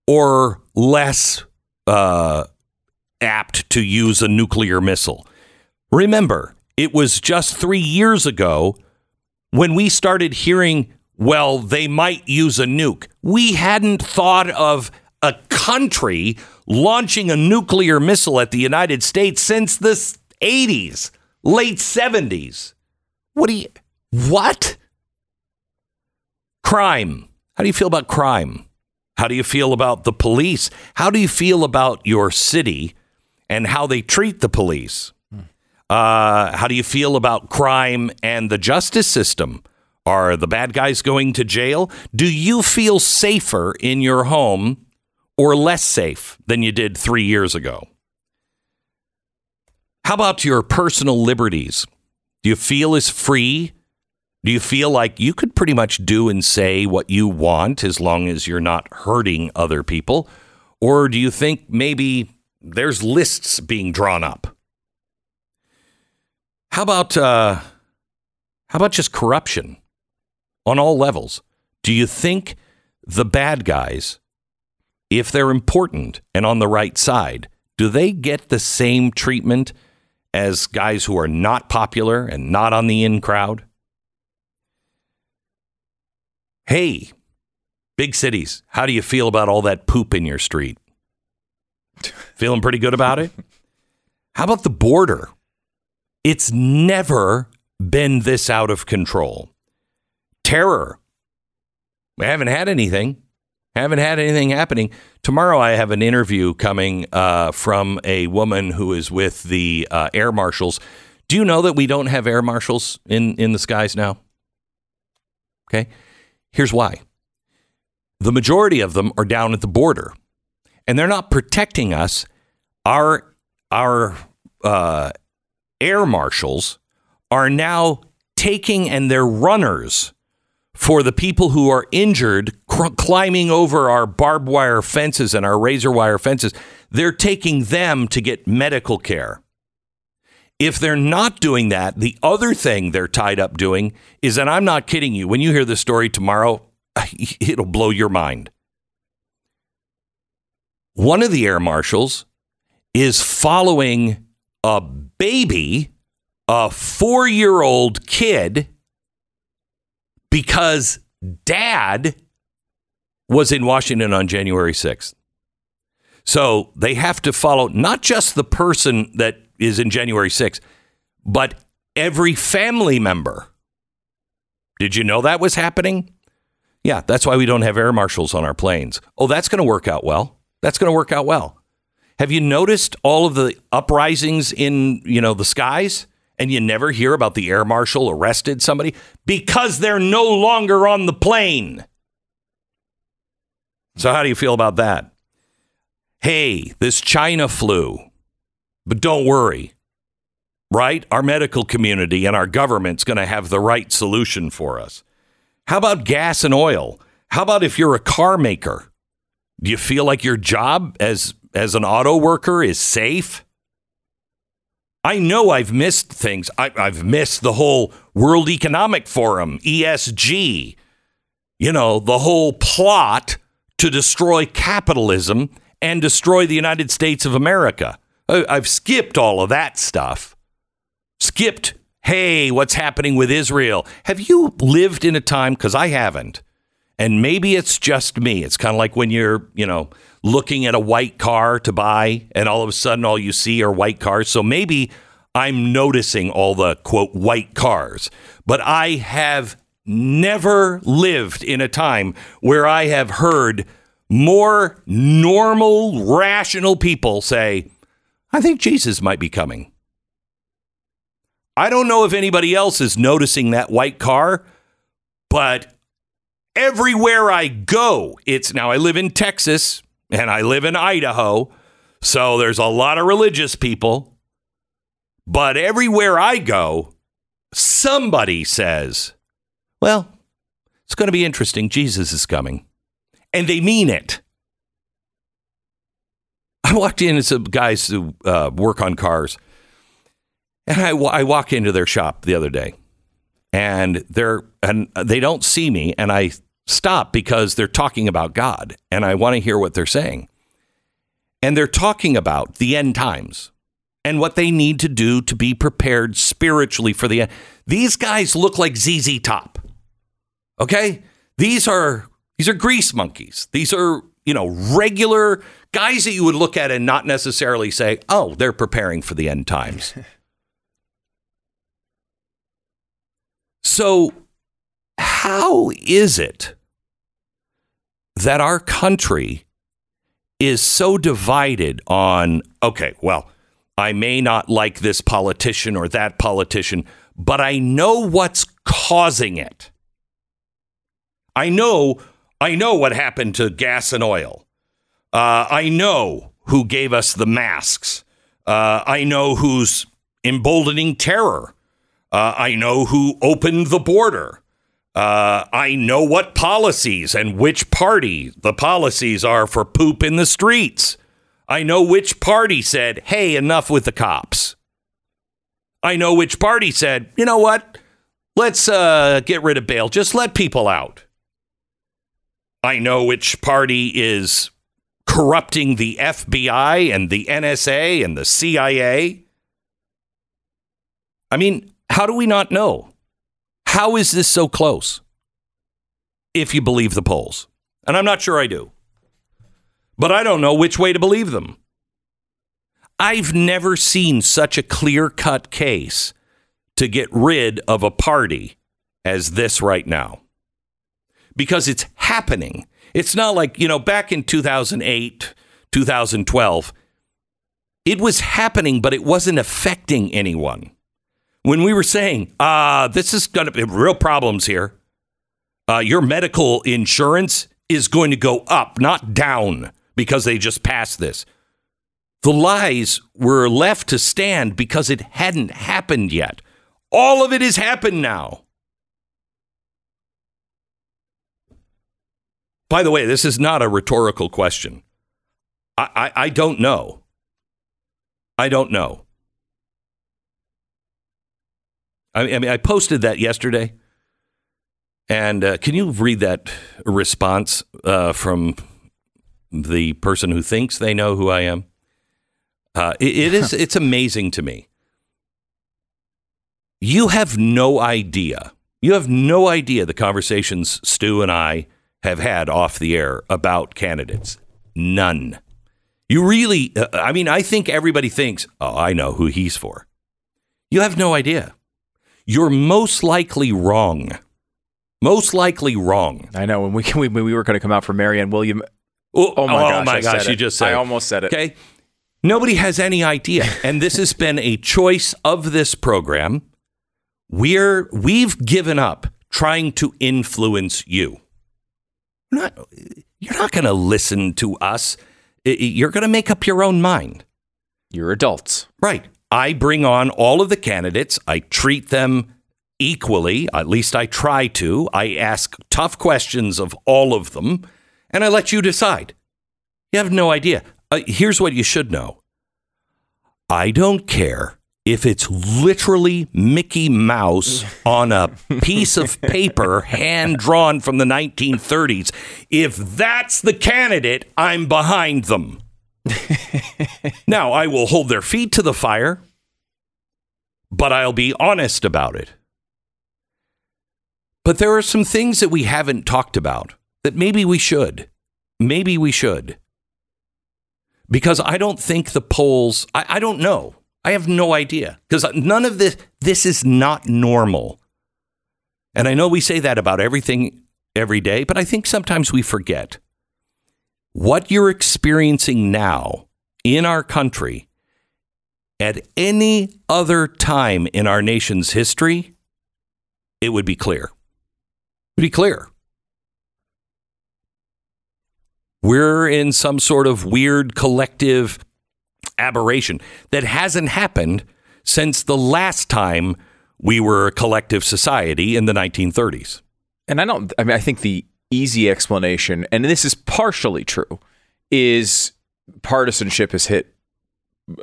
or less uh, apt to use a nuclear missile? Remember, it was just three years ago when we started hearing, well, they might use a nuke. We hadn't thought of a country launching a nuclear missile at the United States since the 80s, late 70s. What do you, what? Crime. How do you feel about crime? How do you feel about the police? How do you feel about your city and how they treat the police? Uh, how do you feel about crime and the justice system? Are the bad guys going to jail? Do you feel safer in your home or less safe than you did three years ago? How about your personal liberties? Do you feel as free? Do you feel like you could pretty much do and say what you want as long as you're not hurting other people? Or do you think maybe there's lists being drawn up? How about uh, how about just corruption? on all levels. Do you think the bad guys, if they're important and on the right side, do they get the same treatment as guys who are not popular and not on the in crowd? Hey, big cities, how do you feel about all that poop in your street? Feeling pretty good about it? How about the border? It's never been this out of control. Terror. We haven't had anything. Haven't had anything happening. Tomorrow, I have an interview coming uh, from a woman who is with the uh, air marshals. Do you know that we don't have air marshals in, in the skies now? Okay. Here's why the majority of them are down at the border, and they're not protecting us. Our, our uh, air marshals are now taking and they're runners for the people who are injured cr- climbing over our barbed wire fences and our razor wire fences. They're taking them to get medical care. If they're not doing that, the other thing they're tied up doing is, and I'm not kidding you, when you hear the story tomorrow, it'll blow your mind. One of the air marshals is following a baby, a four year old kid because dad was in Washington on January 6th. So they have to follow not just the person that is in January 6th, but every family member. Did you know that was happening? Yeah, that's why we don't have air marshals on our planes. Oh, that's going to work out well. That's going to work out well. Have you noticed all of the uprisings in, you know, the skies? And you never hear about the air marshal arrested somebody because they're no longer on the plane. So, how do you feel about that? Hey, this China flu, but don't worry, right? Our medical community and our government's going to have the right solution for us. How about gas and oil? How about if you're a car maker? Do you feel like your job as as an auto worker is safe? I know I've missed things. I, have missed the whole World Economic Forum, ESG, you know, the whole plot to destroy capitalism and destroy the United States of America. I've skipped all of that stuff. Skipped, hey, what's happening with Israel? Have you lived in a time, because I haven't, and maybe it's just me. It's kind of like when you're, you know, looking at a white car to buy, and all of a sudden all you see are white cars. So maybe I'm noticing all the quote white cars, but I have never lived in a time where I have heard more normal, rational people say, I think Jesus might be coming. I don't know if anybody else is noticing that white car, but everywhere I go, it's now I live in Texas and I live in Idaho. So there's a lot of religious people. But everywhere I go, somebody says, well, it's going to be interesting. Jesus is coming. And they mean it. I walked in some guys who uh, work on cars. And I, I walk into their shop the other day and they're and they don't see me and I stop because they're talking about God and I want to hear what they're saying. And they're talking about the end times and what they need to do to be prepared spiritually for the end. These guys look like ZZ Top. Okay? These are these are grease monkeys. These are, you know, regular guys that you would look at and not necessarily say, "Oh, they're preparing for the end times." so how is it that our country is so divided on, okay, well, I may not like this politician or that politician, but I know what's causing it. I know, I know what happened to gas and oil. Uh, I know who gave us the masks. Uh, I know who's emboldening terror. Uh, I know who opened the border. Uh, I know what policies and which party the policies are for poop in the streets. I know which party said, hey, enough with the cops. I know which party said, you know what? let's uh, get rid of bail. Just let people out. I know which party is corrupting the FBI and the NSA and the CIA. I mean, how do we not know? How is this so close? If you believe the polls. And I'm not sure I do. But I don't know which way to believe them. I've never seen such a clear cut case to get rid of a party as this right now because it's happening. It's not like, you know, back in 2008, 2012, it was happening, but it wasn't affecting anyone. When we were saying, uh, this is going to be real problems here, uh, your medical insurance is going to go up, not down, because they just passed this. The lies were left to stand because it hadn't happened yet. All of it has happened now. By the way, this is not a rhetorical question. I, I, I don't know. I don't know. I, I mean, I posted that yesterday. And uh, can you read that response uh, from the person who thinks they know who I am? Uh, it, it is. It's amazing to me. You have no idea. You have no idea the conversations Stu and I have had off the air about candidates. None. You really, uh, I mean, I think everybody thinks, oh, I know who he's for. You have no idea. You're most likely wrong. Most likely wrong. I know when we when we were going to come out for Marianne William. Oh, Oh my oh gosh! my gosh, you just said I it. almost said it. Okay. Nobody has any idea. And this has been a choice of this program. We're we've given up trying to influence you. We're not you're not going to listen to us. You're going to make up your own mind. You're adults. Right. I bring on all of the candidates. I treat them equally. At least I try to. I ask tough questions of all of them, and I let you decide. You have no idea. Uh, here's what you should know I don't care if it's literally Mickey Mouse on a piece of paper hand drawn from the 1930s. If that's the candidate, I'm behind them. now, I will hold their feet to the fire, but I'll be honest about it. But there are some things that we haven't talked about that maybe we should. Maybe we should. Because I don't think the polls, I, I don't know. I have no idea. Because none of this, this is not normal. And I know we say that about everything every day, but I think sometimes we forget. What you're experiencing now in our country at any other time in our nation's history, it would be clear. Would be clear. We're in some sort of weird collective aberration that hasn't happened since the last time we were a collective society in the 1930s. And I don't, I mean, I think the easy explanation, and this is partially true, is partisanship has hit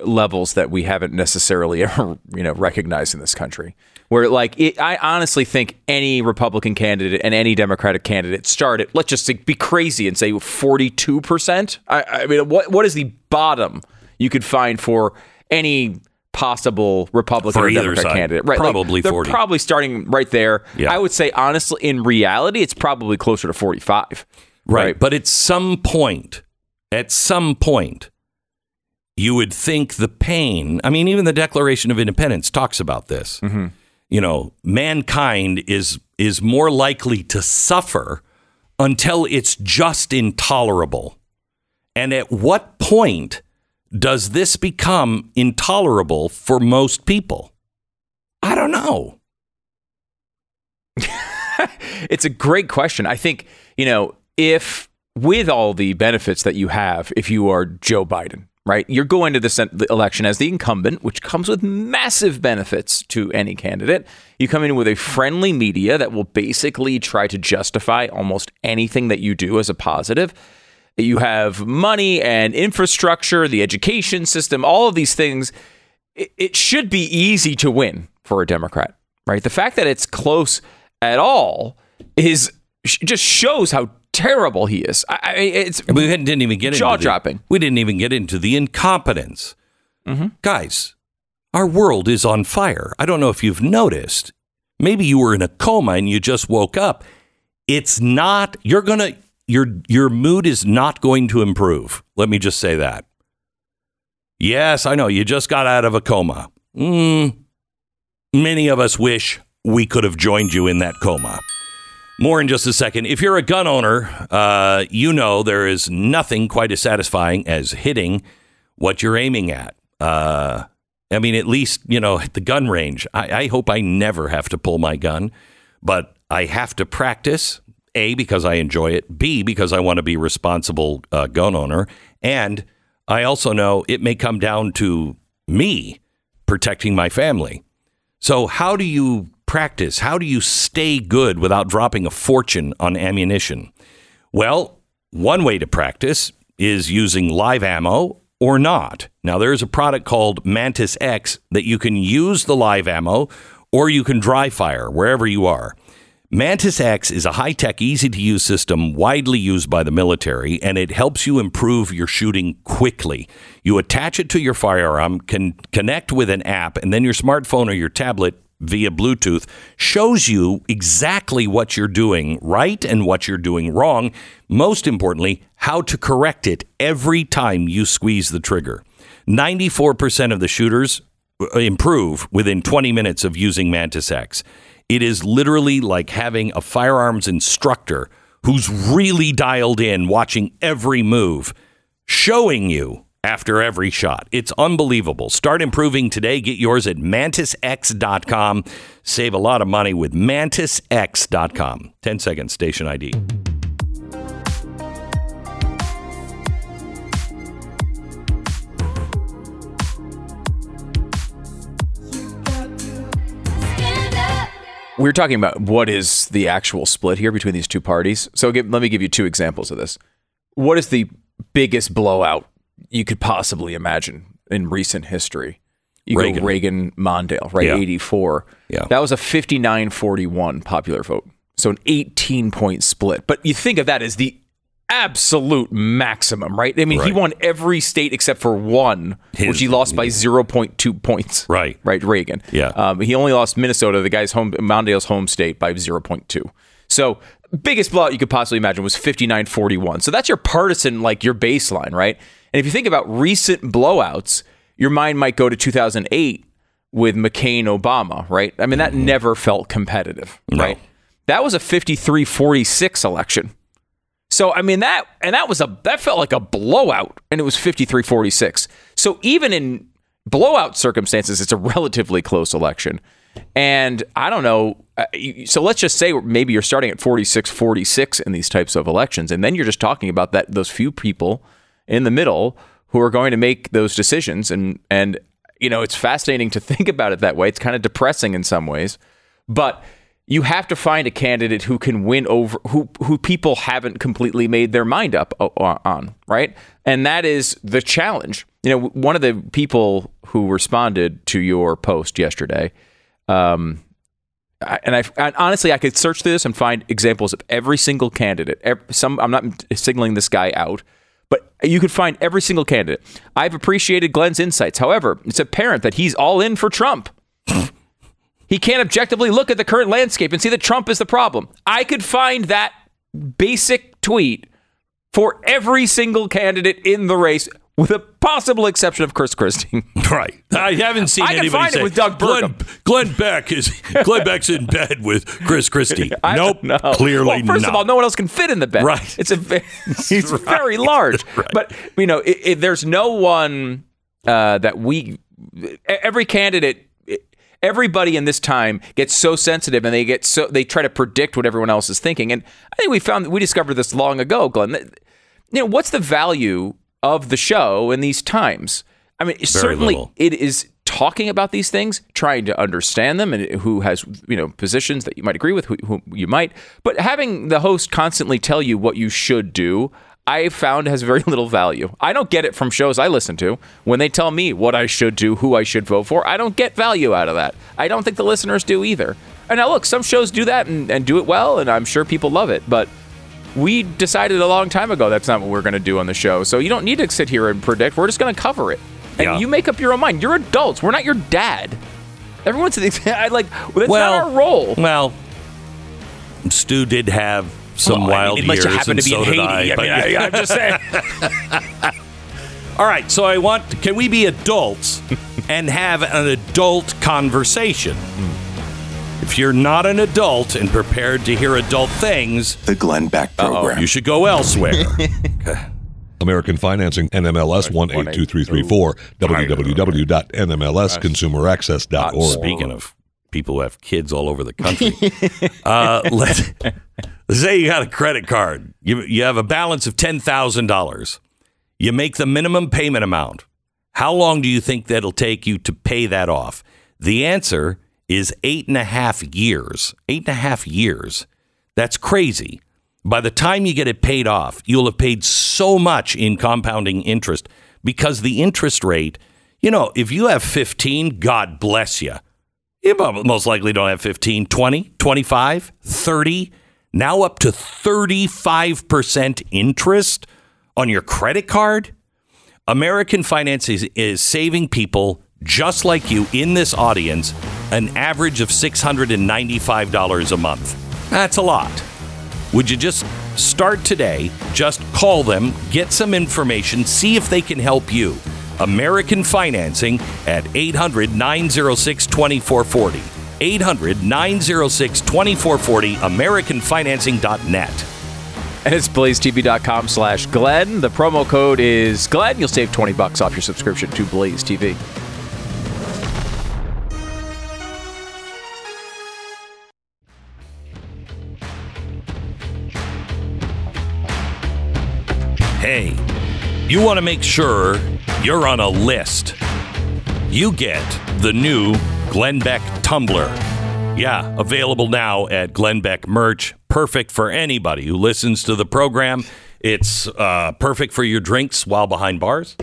levels that we haven't necessarily ever, you know, recognized in this country. Where, like, it, I honestly think any Republican candidate and any Democratic candidate started, let's just be crazy and say 42%. I, I mean, what what is the bottom you could find for any possible Republican For or Democrat side. candidate? Right. like, Probably they're 40. probably starting right there. Yeah. I would say, honestly, in reality, it's probably closer to 45. Right. But at some point, at some point, you would think the pain, I mean, even the Declaration of Independence talks about this. Mm-hmm. You know, mankind is is more likely to suffer until it's just intolerable. And at what point does this become intolerable for most people? I don't know. It's a great question. I think, you know, if with all the benefits that you have, if you are Joe Biden, right, you're going to the, election as the incumbent, which comes with massive benefits to any candidate. You come in with a friendly media that will basically try to justify almost anything that you do as a positive. You have money and infrastructure, the education system, all of these things. It, it should be easy to win for a Democrat. right? The fact that it's close at all is just shows how terrible he is. I, it's we didn't even get jaw dropping. we didn't even get into the incompetence. Mm-hmm. Guys, our world is on fire. I don't know if you've noticed. Maybe you were in a coma and you just woke up. It's not. You're gonna. Your your mood is not going to improve. Let me just say that. Yes, I know you just got out of a coma. Mm, many of us wish we could have joined you in that coma. More in just a second. If you're a gun owner, uh, you know there is nothing quite as satisfying as hitting what you're aiming at. Uh, I mean, at least, you know, at the gun range. I, I hope I never have to pull my gun, but I have to practice. A, because I enjoy it. B, because I want to be responsible uh, gun owner. And I also know it may come down to me protecting my family. So, how do you practice? How do you stay good without dropping a fortune on ammunition? Well, one way to practice is using live ammo or not. Now, there's a product called Mantis X that you can use the live ammo or you can dry fire wherever you are. Mantis X is a high tech, easy to use system widely used by the military, and it helps you improve your shooting quickly. You attach it to your firearm, can connect with an app, and then your smartphone or your tablet via Bluetooth shows you exactly what you're doing right and what you're doing wrong. Most importantly, how to correct it every time you squeeze the trigger. 94% of the shooters uh, improve within 20 minutes of using Mantis X. It is literally like having a firearms instructor who's really dialed in, watching every move, showing you after every shot. It's unbelievable. Start improving today. Get yours at mantisx.com. Save a lot of money with mantisx.com. 10 seconds, station ID. We were talking about what is the actual split here between these two parties. So give, let me give you two examples of this. What is the biggest blowout you could possibly imagine in recent history? You Reagan. go Reagan Mondale, right? Yeah. 84. Yeah. That was a 59 41 popular vote. So an 18 point split. But you think of that as the absolute maximum, right? I mean, he won every state except for one, which he lost by 0.2 points. Right. Right, Reagan. Yeah. Um, he only lost Minnesota, the guy's home, Mondale's home state, by 0.2. So biggest blowout you could possibly imagine was 59-41. So that's your partisan, like your baseline, right? And if you think about recent blowouts, your mind might go to 2008 with McCain Obama, right? I mean, that never felt competitive, No. right? That was a 53-46 election. So I mean that and that was a that felt like a blowout and it was 53-46. So even in blowout circumstances it's a relatively close election. And I don't know uh, so let's just say maybe you're starting at 46-46 in these types of elections and then you're just talking about that those few people in the middle who are going to make those decisions and and you know it's fascinating to think about it that way. It's kind of depressing in some ways. But you have to find a candidate who can win over who who people haven't completely made their mind up on, right? And that is the challenge. You know, one of the people who responded to your post yesterday, um, and I honestly, I could search this and find examples of every single candidate. ev- Some I'm not signaling this guy out, but you could find every single candidate. I've appreciated Glenn's insights. However, it's apparent that he's all in for Trump. He can't objectively look at the current landscape and see that Trump is the problem. I could find that basic tweet for every single candidate in the race, with a possible exception of Chris Christie. Right. I haven't seen I anybody find it with Doug Glenn, Burgum." Glenn Beck is Glenn Beck's in bed with Chris Christie. Nope. Clearly well, first not. of all, no one else can fit in the bed. Right. It's a he's Right. very large. Right. But you know, i i there's no one uh, that we every candidate. Everybody in this time gets so sensitive, and they get so they try to predict what everyone else is thinking. And I think we found we discovered this long ago, Glenn. that, You know, what's the value of the show in these times? I mean, certainly little. it is talking about these things, trying to understand them, and who has you know positions that you might agree with, who, who you might. But having the host constantly tell you what you should do, I found has very little value. I don't get it from shows I listen to when they tell me what I should do, who I should vote for. I don't get value out of that. I don't think the listeners do either. And now look, some shows do that and, and do it well, and I'm sure people love it, but we decided a long time ago that's not what we're going to do on the show. So you don't need to sit here and predict. We're just going to cover it. And Yeah. you make up your own mind. You're adults. We're not your dad. Everyone's I like that's well, not our role. Well, Stu did have some Well, I mean, wild unless years, you happen and to be so did Haiti. I but- mean, I- I'm just saying. All right, so I want. Can we be adults and have an adult conversation? If you're not an adult and prepared to hear adult things, The Glenn Beck Program. you should go elsewhere. American Financing, NMLS 182334, www.nmlsconsumeraccess.org. Speaking of people who have kids all over the country, uh, let's, let's say you got a credit card. You, you have a balance of $10,000. You make the minimum payment amount. How long do you think that'll take you to pay that off? The answer is eight and a half years. Eight and a half years. That's crazy. By the time you get it paid off, you'll have paid so much in compounding interest because the interest rate, you know, if you have 15, God bless you. You mo- most likely don't have 15, 20, 25, 30, now up to 35% interest on your credit card. American Finance is, is saving people just like you in this audience an average of $695 a month. That's a lot. Would you just start today? Just call them, get some information, see if they can help you. American Financing at 800 906 2440. 800 906 2440, AmericanFinancing.net. And it's blazetv.com slash Glenn. The promo code is Glenn. You'll save 20 bucks off your subscription to Blaze TV. Hey, you want to make sure you're on a list. You get the new Glenn Beck tumbler. Yeah, available now at Glenn Beck merch. Perfect for anybody who listens to the program. It's uh, perfect for your drinks while behind bars.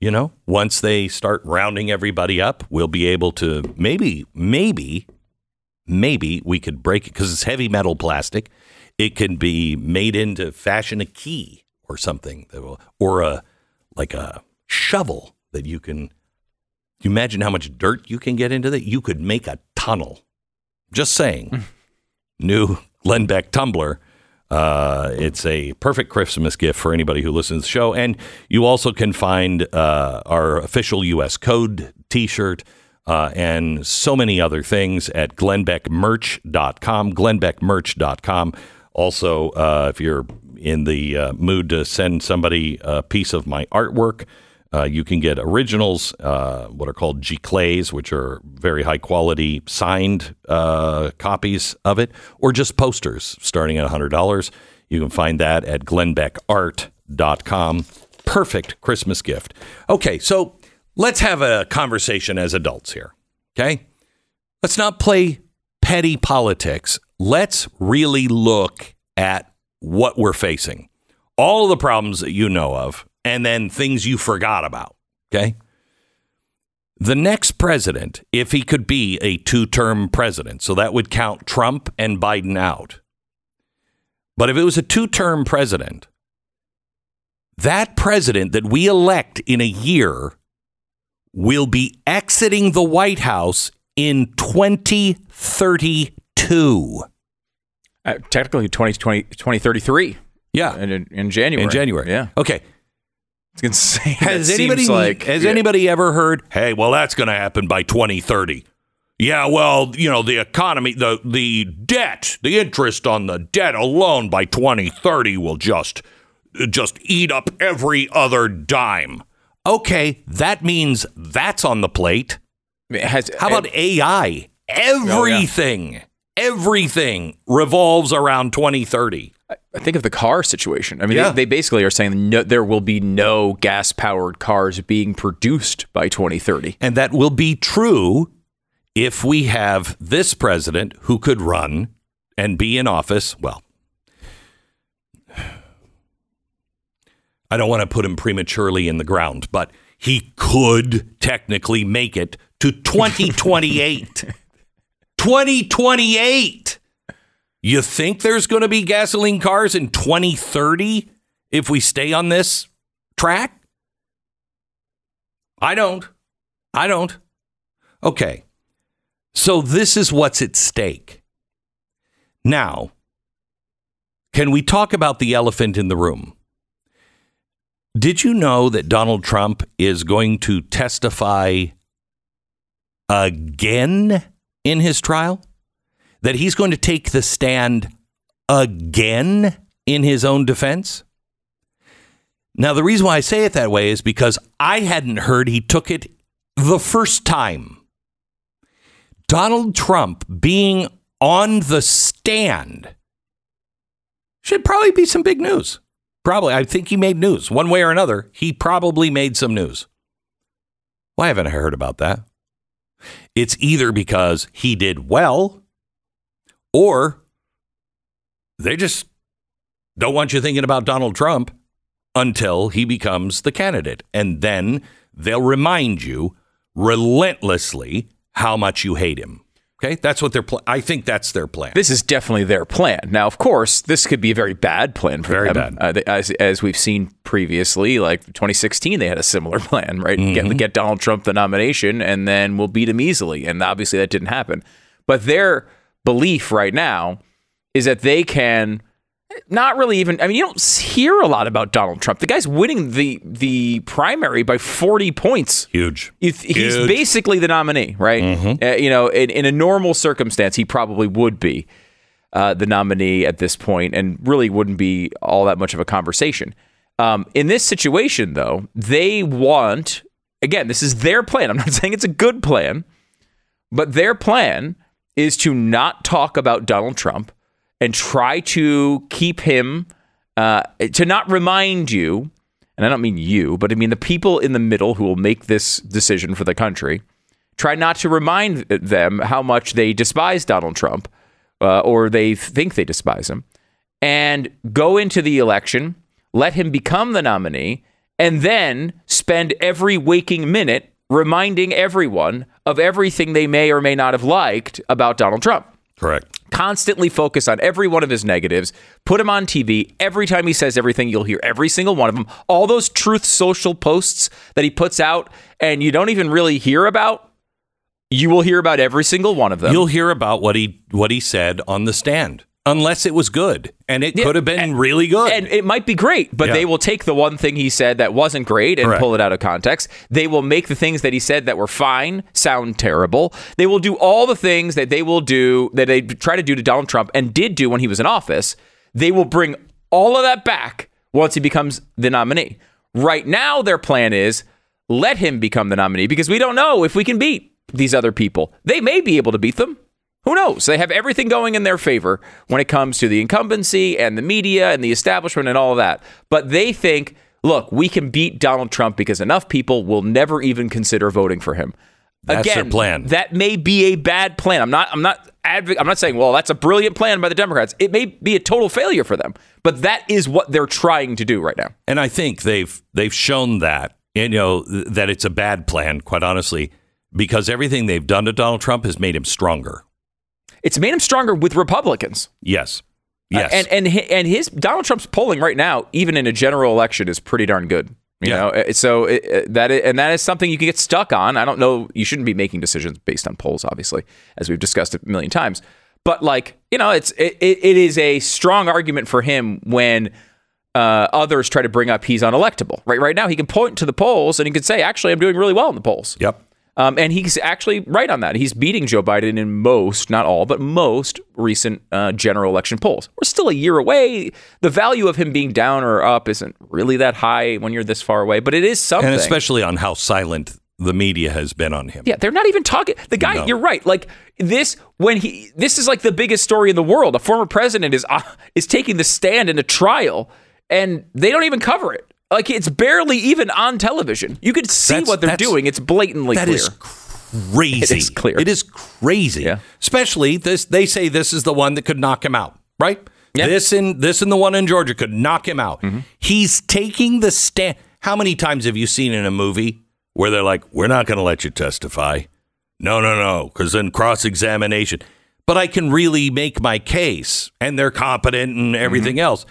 You know, once they start rounding everybody up, we'll be able to maybe, maybe, maybe we could break it because it's heavy metal plastic. It can be made into fashion a key or something, that will, or a like a shovel that you can. You imagine how much dirt you can get into that? You could make a tunnel. Just saying. New Glenn Beck tumbler. Uh, it's a perfect Christmas gift for anybody who listens to the show. And you also can find uh, our official U.S. code t shirt uh, and so many other things at glenbeckmerch.com. Glenbeckmerch.com. Also, uh, if you're in the uh, mood to send somebody a piece of my artwork, uh, you can get originals, uh, what are called giclées, which are very high quality signed uh, copies of it, or just posters starting at $100. You can find that at glenbeckart.com. Perfect Christmas gift. Okay, so let's have a conversation as adults here. Okay? Let's not play petty politics. Let's really look at what we're facing. All of the problems that you know of, and then things you forgot about. Okay. The next president, if he could be a two term president, so that would count Trump and Biden out. But if it was a two term president, that president that we elect in a year will be exiting the White House in 2032. Uh, technically 2020, 2033. Yeah. In, in, in January. In January. Yeah. Okay. It's insane. Has That anybody like has yeah. anybody ever heard? Hey, well, that's going to happen by 2030. Yeah, well, you know, the economy, the the debt, the interest on the debt alone by 2030 will just just eat up every other dime. Okay, that means that's on the plate. Has, How about AI? Oh, everything, everything revolves around 2030. I think of the car situation. I mean, Yeah. they, they basically are saying no, there will be no gas powered cars being produced by 2030. And that will be true if we have this president who could run and be in office. Well, I don't want to put him prematurely in the ground, but he could technically make it to 2028. 2028. You think there's going to be gasoline cars in 2030 if we stay on this track? I don't. I don't. Okay. So this is what's at stake. Now, can we talk about the elephant in the room? Did you know that Donald Trump is going to testify again in his trial? That he's going to take the stand again in his own defense? Now, the reason why I say it that way is because I hadn't heard he took it the first time. Donald Trump being on the stand should probably be some big news. Probably. I think he made news one way or another. He probably made some news. Why haven't I heard about that? It's either because he did well or they just don't want you thinking about Donald Trump until he becomes the candidate. And then they'll remind you relentlessly how much you hate him. Okay, that's what their pl- I think that's their plan. This is definitely their plan. Now, of course, this could be a very bad plan for Very them. bad. Uh, as as we've seen previously, like 2016, they had a similar plan, right? Mm-hmm. Get get Donald Trump the nomination, and then we'll beat him easily. And obviously, that didn't happen. But their belief right now is that they can not really even. I mean, you don't hear a lot about Donald Trump. The guy's winning the the primary by 40 points. Huge. He's Huge. basically the nominee, right? Mm-hmm. Uh, you know, in, in a normal circumstance, he probably would be uh, the nominee at this point, and really wouldn't be all that much of a conversation. Um, in this situation, though, they want again. This is their plan. I'm not saying it's a good plan, but their plan is to not talk about Donald Trump and try to keep him uh, to not remind you, and I don't mean you, but I mean the people in the middle who will make this decision for the country. Try not to remind them how much they despise Donald Trump uh, or they think they despise him, and go into the election, let him become the nominee, and then spend every waking minute reminding everyone of everything they may or may not have liked about Donald Trump Correct. constantly focus on every one of his negatives, put him on TV. Every time he says everything, you'll hear every single one of them. All those truth social posts that he puts out and you don't even really hear about, you will hear about every single one of them. You'll hear about what he what he said on the stand, unless it was good, and it Yeah, could have been and- really good. And it might be great, but Yeah. they will take the one thing he said that wasn't great and Correct. pull it out of context. They will make the things that he said that were fine sound terrible. They will do all the things that they will do that they try to do to Donald Trump and did do when he was in office. They will bring all of that back once he becomes the nominee. Right now, their plan is let him become the nominee because we don't know if we can beat these other people. They may be able to beat them. Who knows? They have everything going in their favor when it comes to the incumbency and the media and the establishment and all of that. But they think, look, we can beat Donald Trump because enough people will never even consider voting for him. That's their Again, plan. That may be a bad plan. I'm not. I'm not. Adv- I'm not saying, well, that's a brilliant plan by the Democrats. It may be a total failure for them, but that is what they're trying to do right now. And I think they've they've shown that you know that it's a bad plan, quite honestly, because everything they've done to Donald Trump has made him stronger. It's made him stronger with Republicans. Yes, Uh, yes, and and and his Donald Trump's polling right now, even in a general election, is pretty darn good. You Yeah. know, Uh, so it, uh, that and that is something you can get stuck on. I don't know. You shouldn't be making decisions based on polls, obviously, as we've discussed a million times. But like you know, it's it, it it is a strong argument for him when uh, others try to bring up he's unelectable. Right, right now he can point to the polls and he can say, actually, I'm doing really well in the polls. yep. Um, and he's actually right on that. He's beating Joe Biden in most, not all, but most recent uh, general election polls. We're still a year away. The value of him being down or up isn't really that high when you're this far away, but it is something. And especially on how silent the media has been on him. yeah, they're not even talking. The guy, No. you're right. Like this, when he, this is like the biggest story in the world. A former president is uh, is taking the stand in a trial, and they don't even cover it. Like it's barely even on television. You could see That's- what they're doing. It's blatantly That clear. is crazy. It is clear. It is crazy. Yeah. Especially this. They say this is the one that could knock him out. Right. Yeah. This and this and the one in Georgia could knock him out. Mm-hmm. He's taking the stand. How many times have you seen in a movie where they're like, "We're not going to let you testify"? No, no, no, because then cross examination. But I can really make my case, and they're competent and everything else.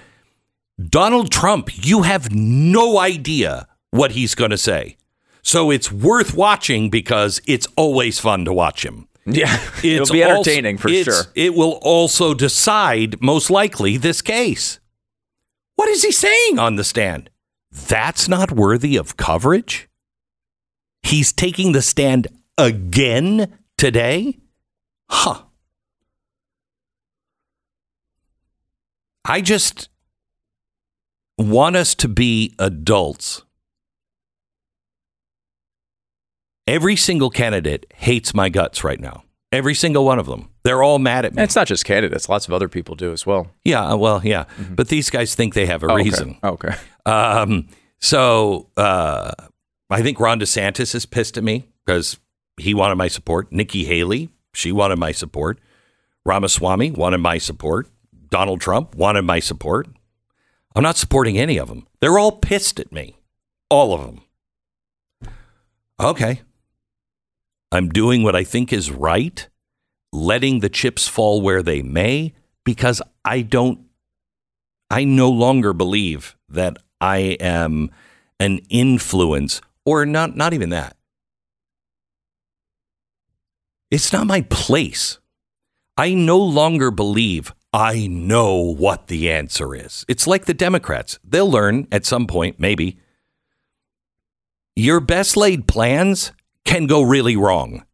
Donald Trump, you have no idea what he's going to say. So it's worth watching because it's always fun to watch him. Yeah, It's it'll be also- entertaining for sure. It will also decide, most likely, this case. What is he saying on the stand? That's not worthy of coverage? He's taking the stand again today? Huh. I just want us to be adults. Every single candidate hates my guts right now. Every single one of them. They're all mad at me. And it's not just candidates; lots of other people do as well. Yeah, uh, well, yeah. But these guys think they have a Oh, okay. reason. Okay. Um, so uh, I think Ron DeSantis is pissed at me because he wanted my support. Nikki Haley, she wanted my support. Ramaswamy wanted my support. Donald Trump wanted my support. I'm not supporting any of them. They're all pissed at me. All of them. Okay. I'm doing what I think is right, letting the chips fall where they may, because I don't I no longer believe that I am an influence or not not even that. It's not my place. I no longer believe I know what the answer is. It's like the Democrats. They'll learn at some point maybe your best laid plans can go really wrong.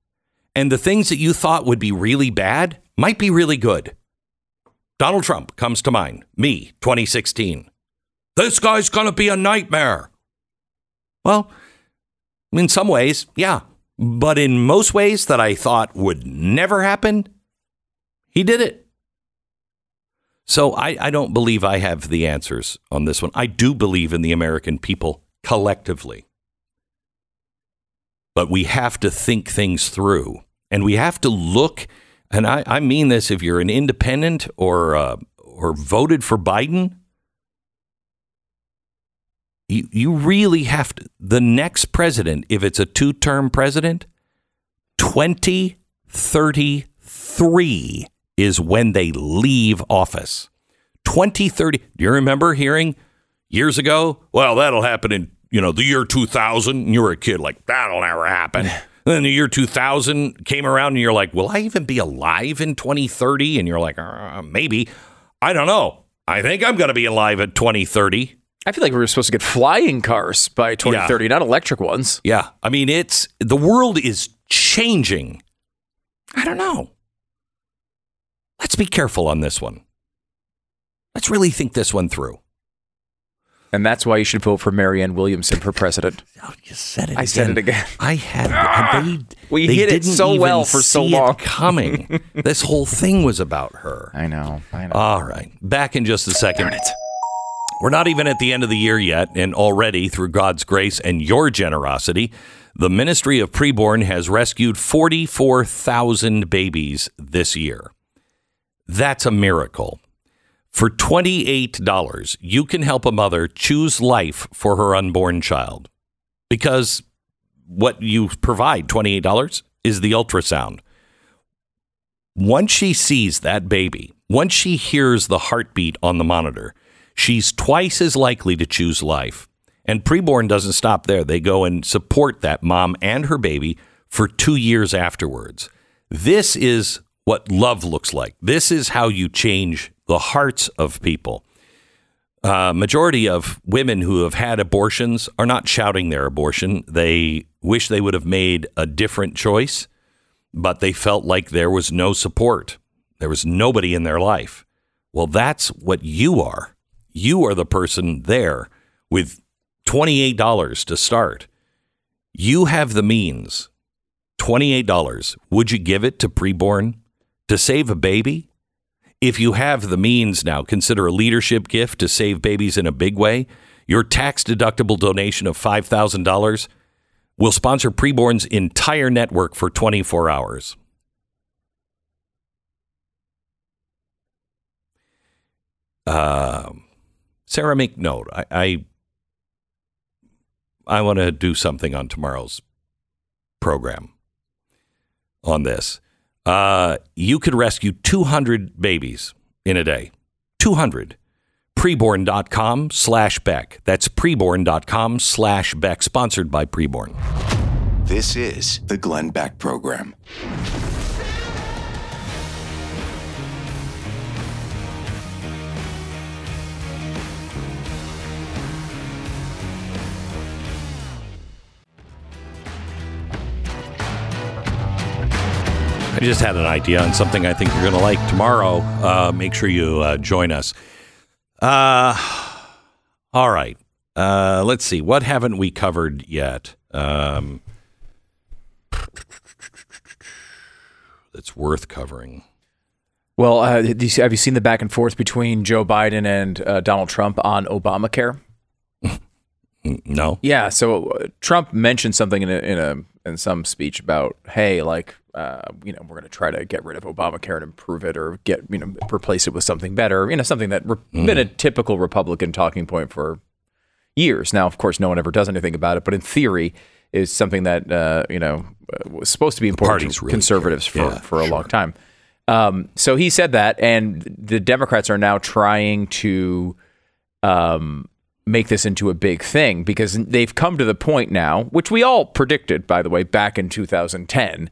And the things that you thought would be really bad might be really good. Donald Trump comes to mind. Me, 2016. This guy's going to be a nightmare. Well, in some ways, yeah. But in most ways that I thought would never happen, he did it. So I, I don't believe I have the answers on this one. I do believe in the American people collectively. But we have to think things through and we have to look. And I, I mean this if you're an independent or, uh, or voted for Biden, you, you really have to. The next president, if it's a two term president, 2033 is when they leave office. 2030. Do you remember hearing years ago? Well, that'll happen in, you know, the year 2000. And you were a kid, like, that'll never happen. then the year 2000 came around and you're like, will I even be alive in 2030? And you're like, uh, maybe. I don't know. I think I'm going to be alive at 2030. I feel like we were supposed to get flying cars by 2030, not electric ones. Yeah. I mean, it's the world is changing. I don't know. Let's be careful on this one. Let's really think this one through. And that's why you should vote for Marianne Williamson for president. Oh, you said it. I said it again. I had. They, We they hit it so well for so long. coming. this whole thing was about her. I know. I know. All right. Back in just a second. We're not even at the end of the year yet, and already, through God's grace and your generosity, the Ministry of Preborn has rescued 44,000 babies this year. That's a miracle. For $28, you can help a mother choose life for her unborn child. Because what you provide, $28, is the ultrasound. Once she sees that baby, once she hears the heartbeat on the monitor, she's twice as likely to choose life. And preborn doesn't stop there. They go and support that mom and her baby for two years afterwards. This is what love looks like. This is how you change the hearts of people. Uh, majority of women who have had abortions are not shouting their abortion. They wish they would have made a different choice, but they felt like there was no support. There was nobody in their life. Well, that's what you are. You are the person there with $28 to start. You have the means. $28. Would you give it to preborn to save a baby? If you have the means now, consider a leadership gift to save babies in a big way. Your tax deductible donation of $5,000 will sponsor preborn's entire network for 24 hours. uh, Sarah, make note. I I, I want to do something on tomorrow's program on this. Uh, you could rescue 200 babies in a day. 200. Preborn.com slash Beck. That's preborn.com slash Beck, sponsored by Preborn. This is the Glenn Beck Program. I just had an idea on something I think you're going to like tomorrow. Uh, make sure you uh, join us. Uh, all right. Uh, let's see. What haven't we covered yet? Um, that's worth covering. Well, uh, you see- have you seen the back and forth between Joe Biden and uh, Donald Trump on Obamacare? No. Yeah. So uh, Trump mentioned something in a, in a in some speech about, hey, like, uh, you know, we're going to try to get rid of Obamacare and improve it, or get you know replace it with something better. You know, something that re- been a typical Republican talking point for years. Now, of course, no one ever does anything about it, but in theory, is something that uh, you know uh, was supposed to be important to really conservatives for Yeah, for a long time. Um, so he said that, and the Democrats are now trying to um, make this into a big thing because they've come to the point now, which we all predicted, by the way, back in 2010,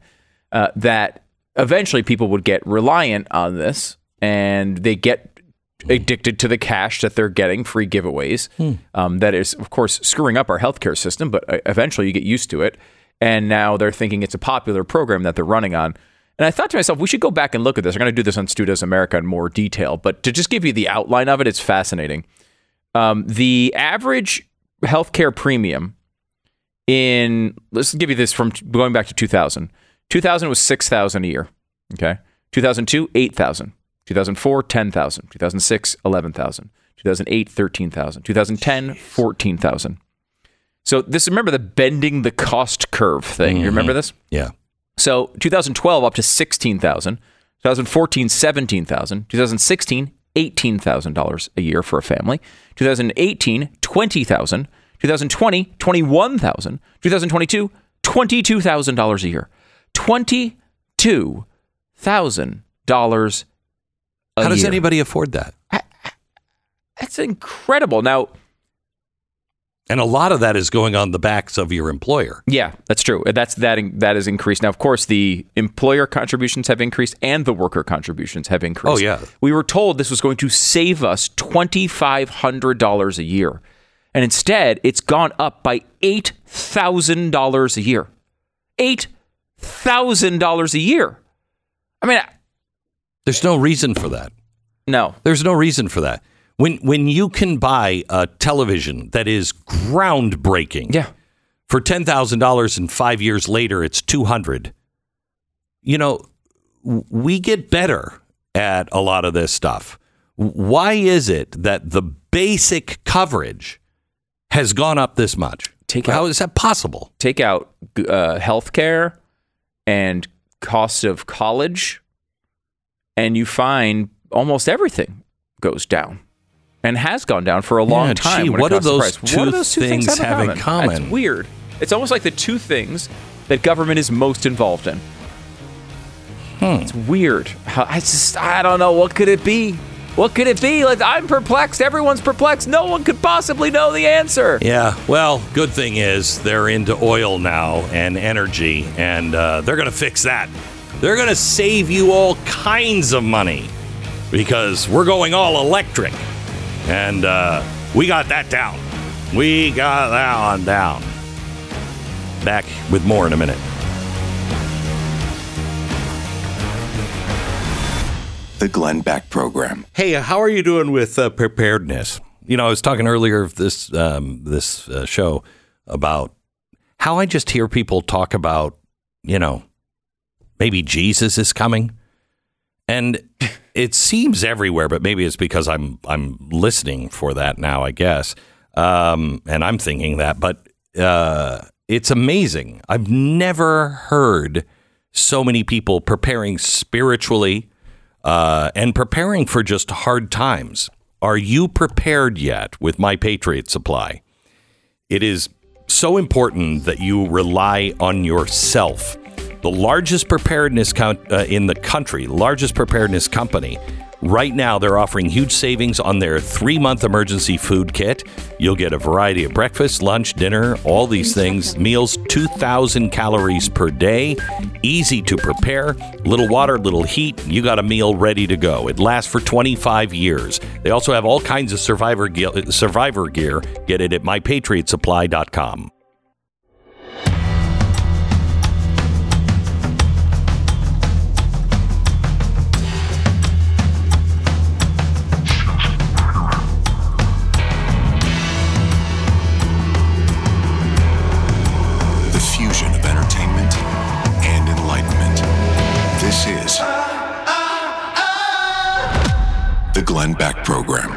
uh, that eventually people would get reliant on this and they get addicted to the cash that they're getting, free giveaways. Um, that is, of course, screwing up our healthcare system, but uh, eventually you get used to it. And now they're thinking it's a popular program that they're running on. And I thought to myself, we should go back and look at this. I'm going to do this on Stu Does America in more detail, but to just give you the outline of it, it's fascinating. Um, the average healthcare premium in let's give you this from going back to 2000. 2000 was 6,000 a year. Okay. 2002, 8,000. 2004, 10,000. 2006, 11,000. 2008, 13,000. 2010, 14,000. So this remember the bending the cost curve thing. You remember this? Yeah. So 2012 up to 16,000, 2014 17,000, 2016 $18,000 a year for a family, 2018 20,000, 2020 21,000, 2022 $22,000 a year. $22,000 How does year. anybody afford that? That's incredible. Now, And a lot of that is going on the backs of your employer. Yeah, that's true. That's that that has increased. Now, of course, the employer contributions have increased and the worker contributions have increased. Oh, yeah. We were told this was going to save us twenty five hundred dollars a year, and instead, it's gone up by eight thousand dollars a year. Eight thousand dollars a year. I mean, There's no reason for that. no. There's no reason for that. When when you can buy a television that is groundbreaking, Yeah. for ten thousand dollars, and five years later it's two hundred. You know, we get better at a lot of this stuff. Why is it that the basic coverage has gone up this much? Take How out- is that possible? take out uh, health care and cost of college, and you find almost everything goes down and has gone down for a long Yeah, time. gee, what do those price. what do two those two things things have in common? It's weird. It's almost like the two things that government is most involved in. Hmm. It's weird. I just I don't know what could it be. What could it be? Like, I'm perplexed. Everyone's perplexed. No one could possibly know the answer. Yeah, well, good thing is they're into oil now and energy, and uh, they're going to fix that. They're going to save you all kinds of money because we're going all electric. And uh, we got that down. We got that one down. Back with more in a minute. The Glenn Beck Program. Hey, how are you doing with uh, preparedness? You know, I was talking earlier of this um, this uh, show about how I just hear people talk about, you know, maybe Jesus is coming, and it seems everywhere. But maybe it's because I'm I'm listening for that now, I guess, um, and I'm thinking that. But uh, it's amazing. I've never heard so many people preparing spiritually uh, and preparing for just hard times. Are you prepared yet with My Patriot Supply? It is so important that you rely on yourself. The largest preparedness count, uh, in the country, largest preparedness company, right now they're offering huge savings on their three month emergency food kit. You'll get a variety of breakfast, lunch, dinner, all these things. Meals 2,000 calories per day. Easy to prepare. Little water, little heat. You got a meal ready to go. It lasts for 25 years. They also have all kinds of survivor, ge- survivor gear. Get it at mypatriotsupply.com. Glenn Beck Program.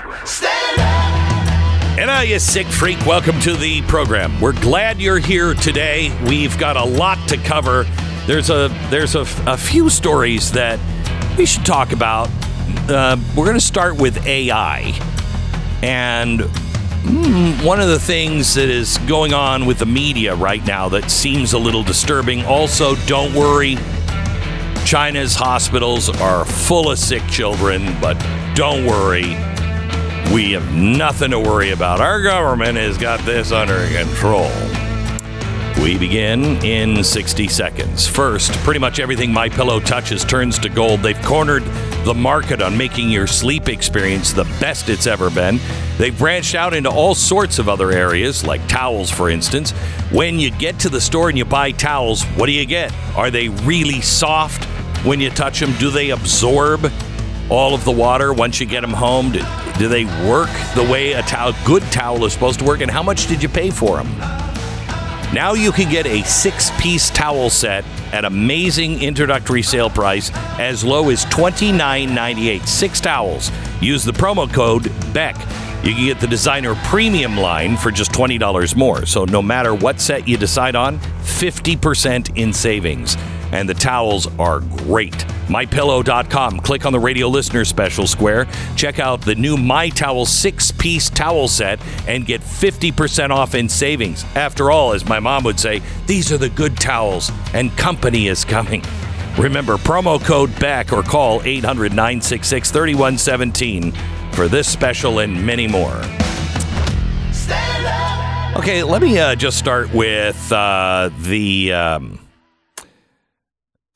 And uh, you sick freak, welcome to the program. We're glad you're here today. We've got a lot to cover. There's a there's a, a few stories that we should talk about. Uh, we're going to start with AI, and mm, one of the things that is going on with the media right now that seems a little disturbing. Also, don't worry, China's hospitals are full of sick children, but don't worry. We have nothing to worry about. Our government has got this under control. We begin in 60 seconds. First, pretty much everything My Pillow touches turns to gold. They've cornered the market on making your sleep experience the best it's ever been. They've branched out into all sorts of other areas, like towels, for instance. When you get to the store and you buy towels, what do you get? Are they really soft when you touch them? Do they absorb all of the water once you get them home? Do, do they work the way a towel, good towel is supposed to work? And how much did you pay for them? Now you can get a six piece towel set at amazing introductory sale price as low as $29.98. Six towels. Use the promo code BECK. You can get the designer premium line for just $20 more. So no matter what set you decide on, 50% in savings. And the towels are great. MyPillow.com. Click on the radio listener special square. Check out the new My Towel six piece towel set and get 50% off in savings. After all, as my mom would say, these are the good towels, and company is coming. Remember, promo code BECK or call 800 966 3117 for this special and many more. Okay, let me uh, just start with uh, the um,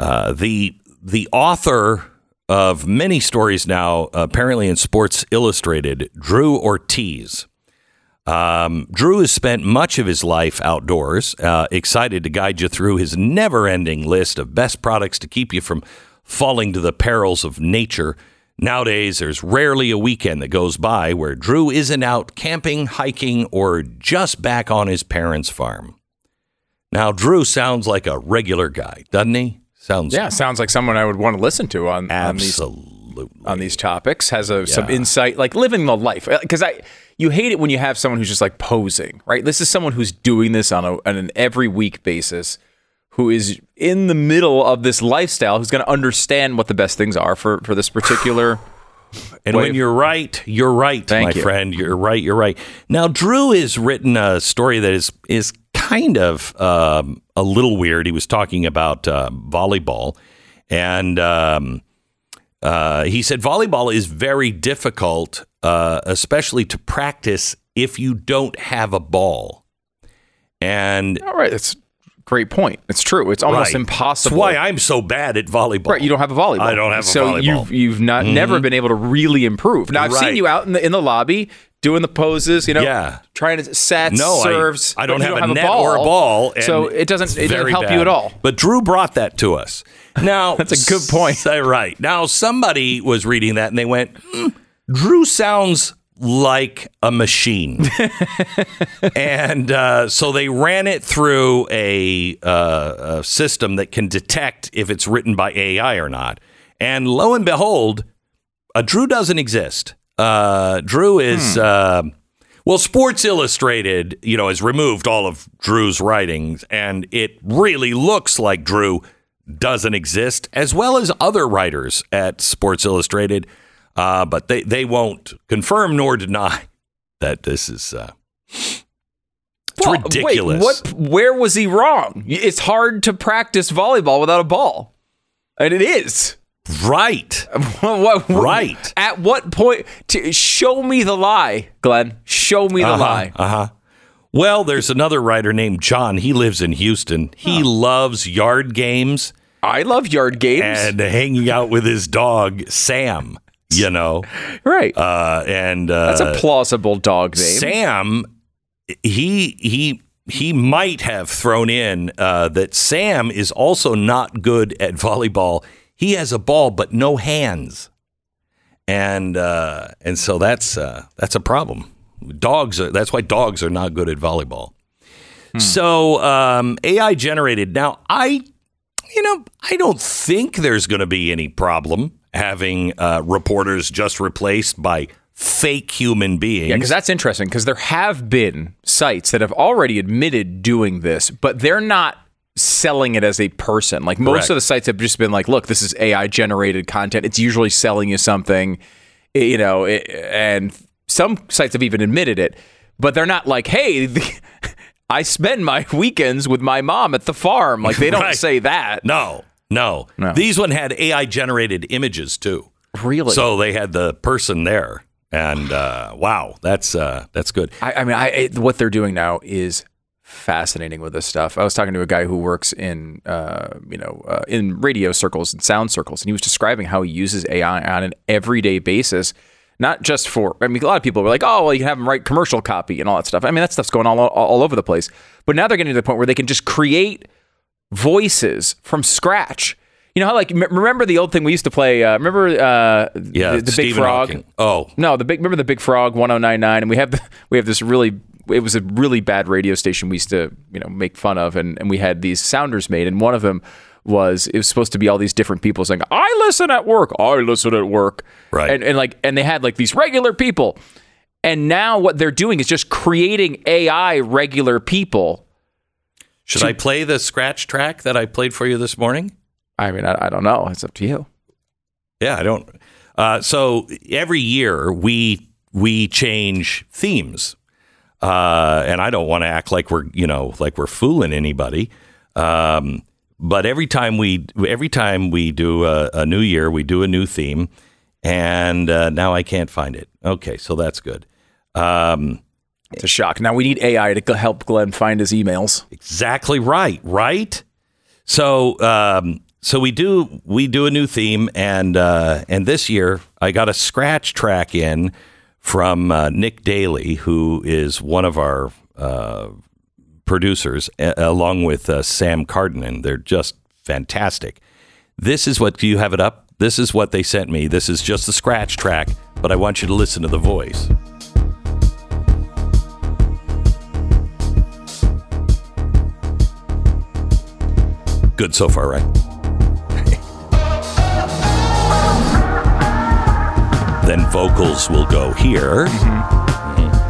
uh, the the author of many stories now, apparently in Sports Illustrated, Drew Ortiz. Um, Drew has spent much of his life outdoors, uh, excited to guide you through his never ending list of best products to keep you from falling to the perils of nature. Nowadays, there's rarely a weekend that goes by where Drew isn't out camping, hiking, or just back on his parents' farm. Now, Drew sounds like a regular guy, doesn't he? Sounds Yeah, sounds like someone I would want to listen to on on these on these topics. Has a some insight, like living the life. Uh, because I, you hate it when you have someone who's just like posing, right? This is someone who's doing this on, a, on an every week basis, who is in the middle of this lifestyle, who's going to understand what the best things are for for this particular. And when you're right, you're right, Thank my you. friend. You're right. You're right. Now, Drew has written a story that is is kind of um, a little weird. He was talking about uh, volleyball, and um, uh, he said volleyball is very difficult, uh, especially to practice if you don't have a ball. And all right, that's a great point. It's true. It's almost Right. impossible. That's why I'm so bad at volleyball. Right, you don't have a volleyball. I don't have a so volleyball. you've you've not Mhm. never been able to really improve. Now I've Right. seen you out in the in the lobby doing the poses, you know, Yeah. trying to sets, No, serves. I, don't but you have a net or a ball, and so it doesn't it doesn't help bad. you at all. But Drew brought that to us. Now That's a good point. Say right now, somebody was reading that and they went, "Hmm, "Drew sounds like a machine," and uh, so they ran it through a, uh, a system that can detect if it's written by AI or not. And lo and behold, a Drew doesn't exist. Uh, Drew is. Uh, well, Sports Illustrated, you know, has removed all of Drew's writings, and it really looks like Drew doesn't exist, as well as other writers at Sports Illustrated. Uh, but they, they won't confirm nor deny that this is. Uh, it's Well, ridiculous. Wait, what? Where was he wrong? It's hard to practice volleyball without a ball, and it is. Right. what, what- Right. At what point? To, show me the lie, Glenn. Show me the Uh-huh, lie. Uh-huh. Well, there's another writer named John. He lives in Houston. He loves yard games I love yard games. and hanging out with his dog Sam. You know, right. uh, and uh, That's a plausible dog name. Sam. He he he might have thrown in uh, that Sam is also not good at volleyball. He has a ball but no hands, and uh, and so that's uh, that's a problem. Dogs are that's why dogs are not good at volleyball. So um, AI generated. Now I, you know, I don't think there's going to be any problem having uh, reporters just replaced by fake human beings. Yeah, because that's interesting. Because there have been sites that have already admitted doing this, but they're not selling it as a person. Like most Correct. of the sites have just been like, "Look, this is AI generated content. It's usually selling you something," you know. i- And some sites have even admitted it, but they're not like, "Hey." The, I spend my weekends with my mom at the farm. Like they don't Right. say that. No, no, No. These one had AI generated images too. Really? So they had the person there, and uh, wow, that's uh, that's good. I, I mean, I what they're doing now is fascinating with this stuff. I was talking to a guy who works in, uh, you know, uh, in radio circles and sound circles, and he was describing how he uses AI on an everyday basis. Not just for, I mean, a lot of people were like, oh, well, you can have them write commercial copy and all that stuff. I mean, that stuff's going all, all, over the place. But now they're getting to the point where they can just create voices from scratch. You know how, like, m- remember the old thing we used to play? Uh, remember uh, Yeah, the, the Big Frog? Hawking. Oh, No, the big remember the Big Frog 1099 and we have the, we have this really it was a really bad radio station we used to, you know, make fun of and, and we had these sounders made and one of them was it was supposed to be all these different people saying, I listen at work, I listen at work. Right. And and like and they had like these regular people. And now what they're doing is just creating AI regular people. should I play the scratch track that I played for you this morning? I mean, I, I don't know. It's up to you. Yeah, I don't. Uh, so every year we we change themes, uh, and I don't want to act like we're you know like we're fooling anybody. Um, but every time we every time we do a, a new year, we do a new theme, and uh, now I can't find it. Okay, so that's good. Um, It's a shock. Now we need AI to help Glenn find his emails. Exactly right, right? So um, so we do we do a new theme and uh, and this year I got a scratch track in from uh, Nick Daly, who is one of our uh, producers, a- along with uh, Sam Cardinen. They're just fantastic. This is what do you have it up? This is what they sent me. This is just the scratch track, but I want you to listen to the voice. Good so far, right? Then vocals will go here.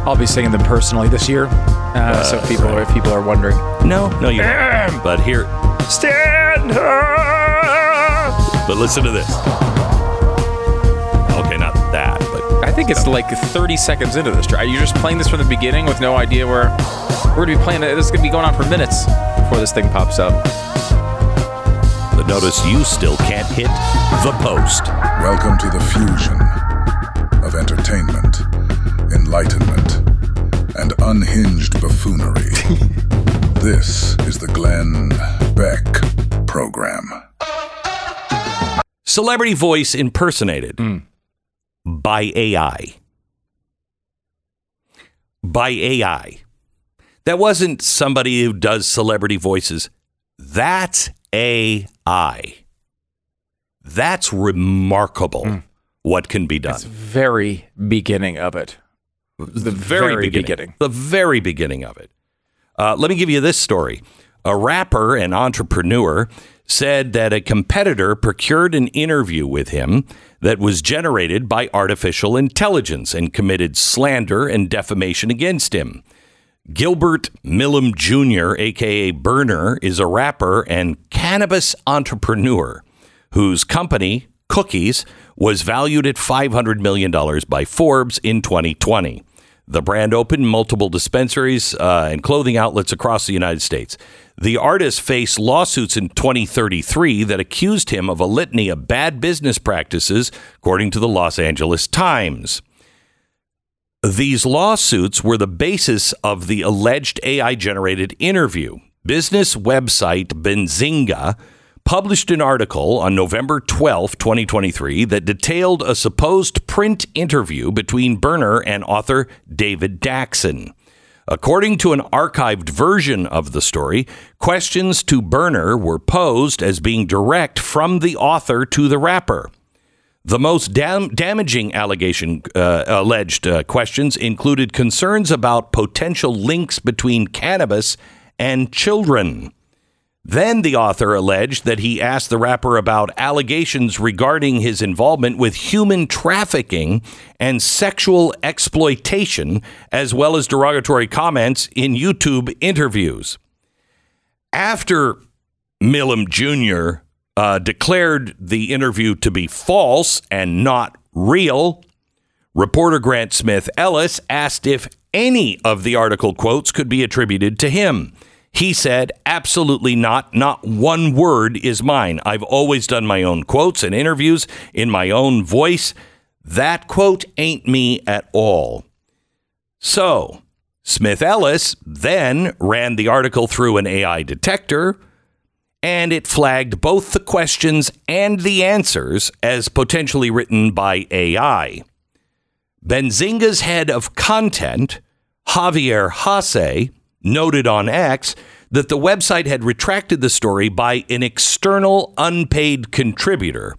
I'll be singing them personally this year. Uh, so if people are if people are wondering. No, no, you won't. But here, Stand up. but listen to this. Okay, not that, but I think it's like 30 seconds into this track. You're just playing this from the beginning with no idea where we're gonna be playing it. This is gonna be going on for minutes before this thing pops up. but notice you still can't hit the post. Welcome to the fusion of entertainment, enlightenment, and unhinged buffoonery. this is the Glenn Beck Program. Celebrity voice impersonated hmm. by AI. By AI. That wasn't somebody who does celebrity voices. That's AI. That's remarkable hmm. What can be done. It's very beginning of it. the very, beginning, The very beginning of it. Uh, let me give you this story. A rapper and entrepreneur said that a competitor procured an interview with him that was generated by artificial intelligence and committed slander and defamation against him. Gilbert Milam Jr., aka Berner, is a rapper and cannabis entrepreneur whose company, cookies was valued at $500 million by Forbes in 2020. The brand opened multiple dispensaries uh, and clothing outlets across the United States. The artist faced lawsuits in 2033 that accused him of a litany of bad business practices, according to the Los Angeles Times. These lawsuits were the basis of the alleged AI generated interview. Business website Benzinga published an article on November 12, 2023, that detailed a supposed print interview between Berner and author David Daxon. According to an archived version of the story, questions to Berner were posed as being direct from the author to the rapper. The most dam- damaging allegation uh, alleged uh, questions included concerns about potential links between cannabis and children. Then the author alleged that he asked the rapper about allegations regarding his involvement with human trafficking and sexual exploitation, as well as derogatory comments in YouTube interviews. After Milam Jr. Uh, declared the interview to be false and not real, reporter Grant Smith Ellis asked if any of the article quotes could be attributed to him. He said, absolutely not. Not one word is mine. I've always done my own quotes and interviews in my own voice. That quote ain't me at all. So, Smith Ellis then ran the article through an AI detector, and it flagged both the questions and the answers as potentially written by AI. Benzinga's head of content, Javier Hasse, noted on X that the website had retracted the story by an external unpaid contributor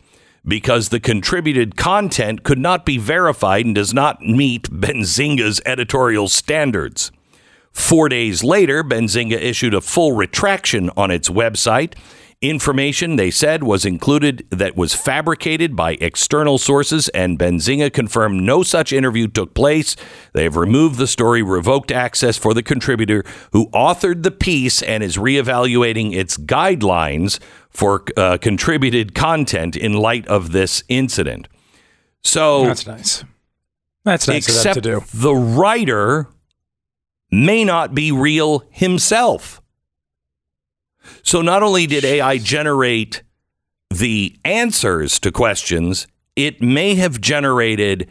because the contributed content could not be verified and does not meet Benzinga's editorial standards. Four days later, Benzinga issued a full retraction on its website Information they said was included that was fabricated by external sources, and Benzinga confirmed no such interview took place. They have removed the story, revoked access for the contributor who authored the piece, and is reevaluating its guidelines for uh, contributed content in light of this incident. So that's nice. That's nice except to do. The writer may not be real himself. So not only did AI generate the answers to questions, it may have generated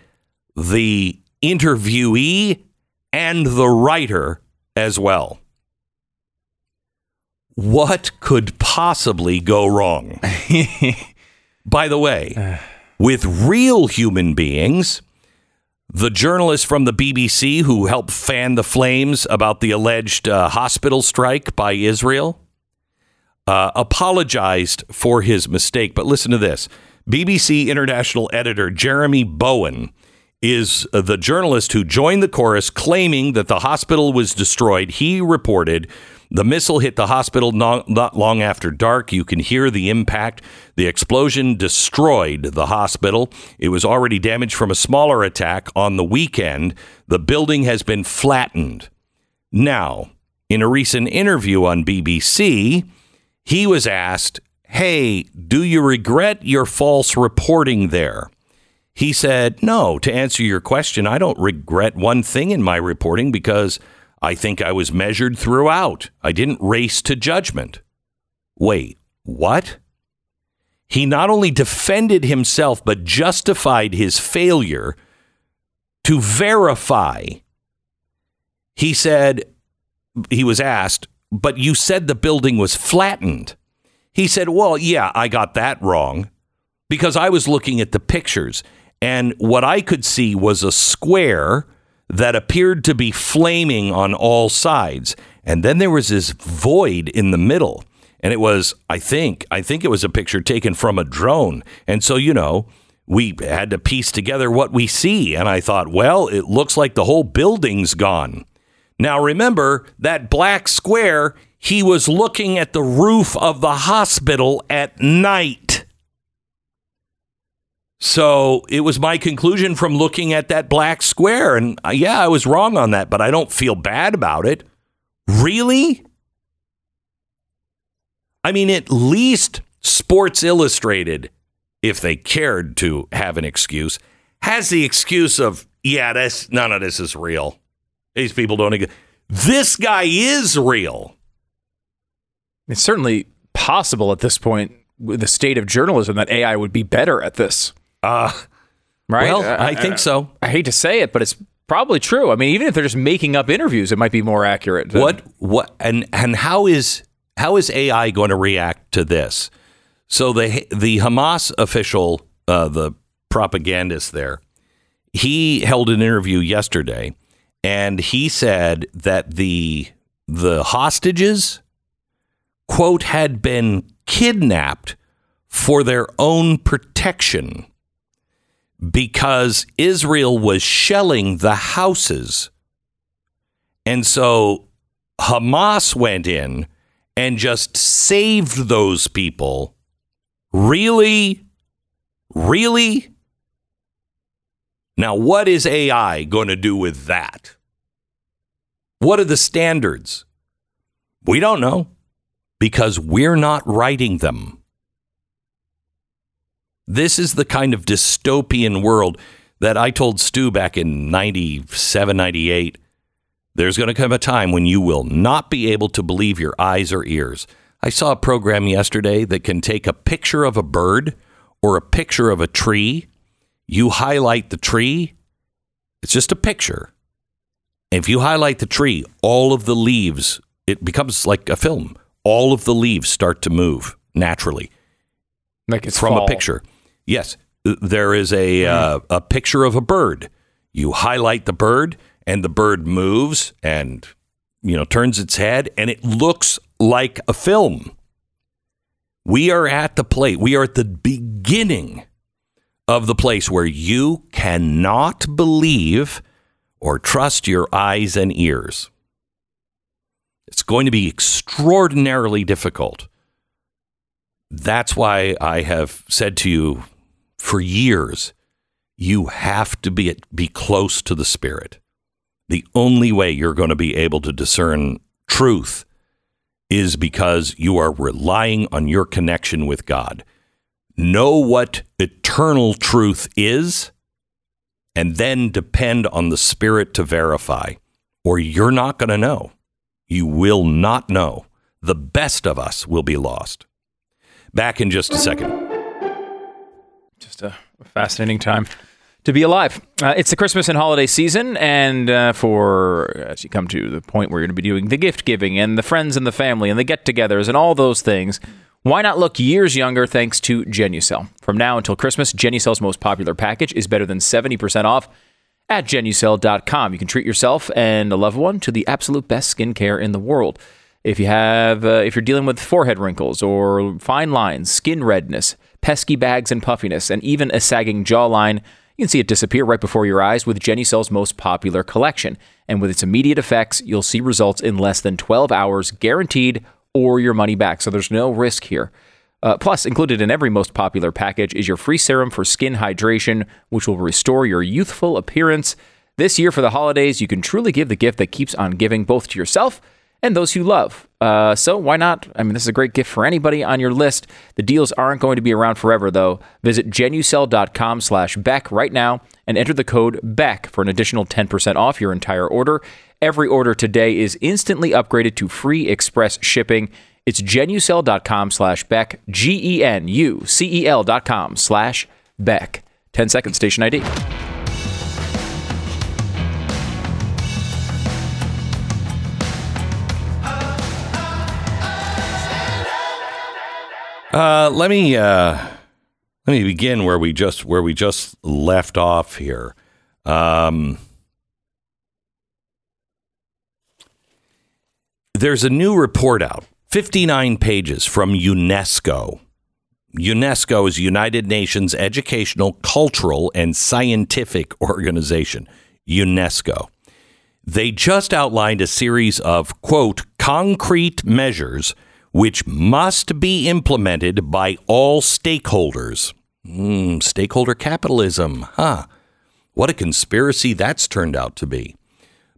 the interviewee and the writer as well. What could possibly go wrong? By the way, with real human beings, the journalist from the BBC who helped fan the flames about the alleged uh, hospital strike by Israel, uh, apologized for his mistake. But listen to this BBC international editor Jeremy Bowen is uh, the journalist who joined the chorus claiming that the hospital was destroyed. He reported the missile hit the hospital not, not long after dark. You can hear the impact. The explosion destroyed the hospital. It was already damaged from a smaller attack on the weekend. The building has been flattened. Now, in a recent interview on BBC, he was asked, Hey, do you regret your false reporting there? He said, No, to answer your question, I don't regret one thing in my reporting because I think I was measured throughout. I didn't race to judgment. Wait, what? He not only defended himself, but justified his failure to verify. He said, he was asked, but you said the building was flattened. He said, Well, yeah, I got that wrong because I was looking at the pictures and what I could see was a square that appeared to be flaming on all sides. And then there was this void in the middle. And it was, I think, I think it was a picture taken from a drone. And so, you know, we had to piece together what we see. And I thought, well, it looks like the whole building's gone. Now, remember that black square, he was looking at the roof of the hospital at night. So it was my conclusion from looking at that black square. And uh, yeah, I was wrong on that, but I don't feel bad about it. Really? I mean, at least Sports Illustrated if they cared to have an excuse, has the excuse of, yeah, this none of this is real. These people don't. Exist. This guy is real. It's certainly possible at this point with the state of journalism that AI would be better at this. Uh, right? Well, I think so. I hate to say it, but it's probably true. I mean, even if they're just making up interviews, it might be more accurate. than- What what and and how is how is AI going to react to this? So the the Hamas official, uh, the propagandist there, he held an interview yesterday, and he said that the the hostages, quote, had been kidnapped for their own protection because Israel was shelling the houses. And so Hamas went in and just saved those people. Really? Really? Now, what is AI going to do with that? What are the standards? We don't know because we're not writing them. This is the kind of dystopian world that I told Stu back in 97, 98. There's going to come a time when you will not be able to believe your eyes or ears. I saw a program yesterday that can take a picture of a bird or a picture of a tree. You highlight the tree, it's just a picture. If you highlight the tree, all of the leaves, it becomes like a film. All of the leaves start to move naturally like it's from fall. a picture. Yes, there is a uh, a picture of a bird. You highlight the bird, and the bird moves and you know turns its head, and it looks like a film. We are at the plate. We are at the beginning of the place where you cannot believe or trust your eyes and ears. It's going to be extraordinarily difficult. That's why I have said to you for years, you have to be be close to the spirit. The only way you're going to be able to discern truth is because you are relying on your connection with God. Know what eternal truth is and then depend on the spirit to verify or you're not going to know. You will not know. The best of us will be lost. Back in just a second. Just a fascinating time to be alive. Uh, it's the Christmas and holiday season, and uh, for as you come to the point where you're going to be doing the gift giving and the friends and the family and the get togethers and all those things, why not look years younger thanks to Genucel? From now until Christmas, Genucel's most popular package is better than 70% off at genucel.com. You can treat yourself and a loved one to the absolute best skincare in the world. If you have, uh, if you're dealing with forehead wrinkles or fine lines, skin redness, pesky bags and puffiness, and even a sagging jawline, you can see it disappear right before your eyes with Genucel's most popular collection. And with its immediate effects, you'll see results in less than 12 hours, guaranteed, or your money back. So there's no risk here. Uh, plus, included in every most popular package is your free serum for skin hydration, which will restore your youthful appearance. This year for the holidays, you can truly give the gift that keeps on giving both to yourself and those you love. Uh, so why not? I mean, this is a great gift for anybody on your list. The deals aren't going to be around forever, though. Visit genucel.com slash Beck right now and enter the code BECK for an additional 10% off your entire order. Every order today is instantly upgraded to free express shipping. It's genucel.com slash Beck, G E N U C E L dot com slash Beck. 10 seconds, station ID. Uh, let me uh, let me begin where we just where we just left off here. Um, there's a new report out, 59 pages from UNESCO. UNESCO is United Nations Educational, Cultural, and Scientific Organization. UNESCO. They just outlined a series of quote concrete measures which must be implemented by all stakeholders. Mm, stakeholder capitalism, huh? What a conspiracy that's turned out to be.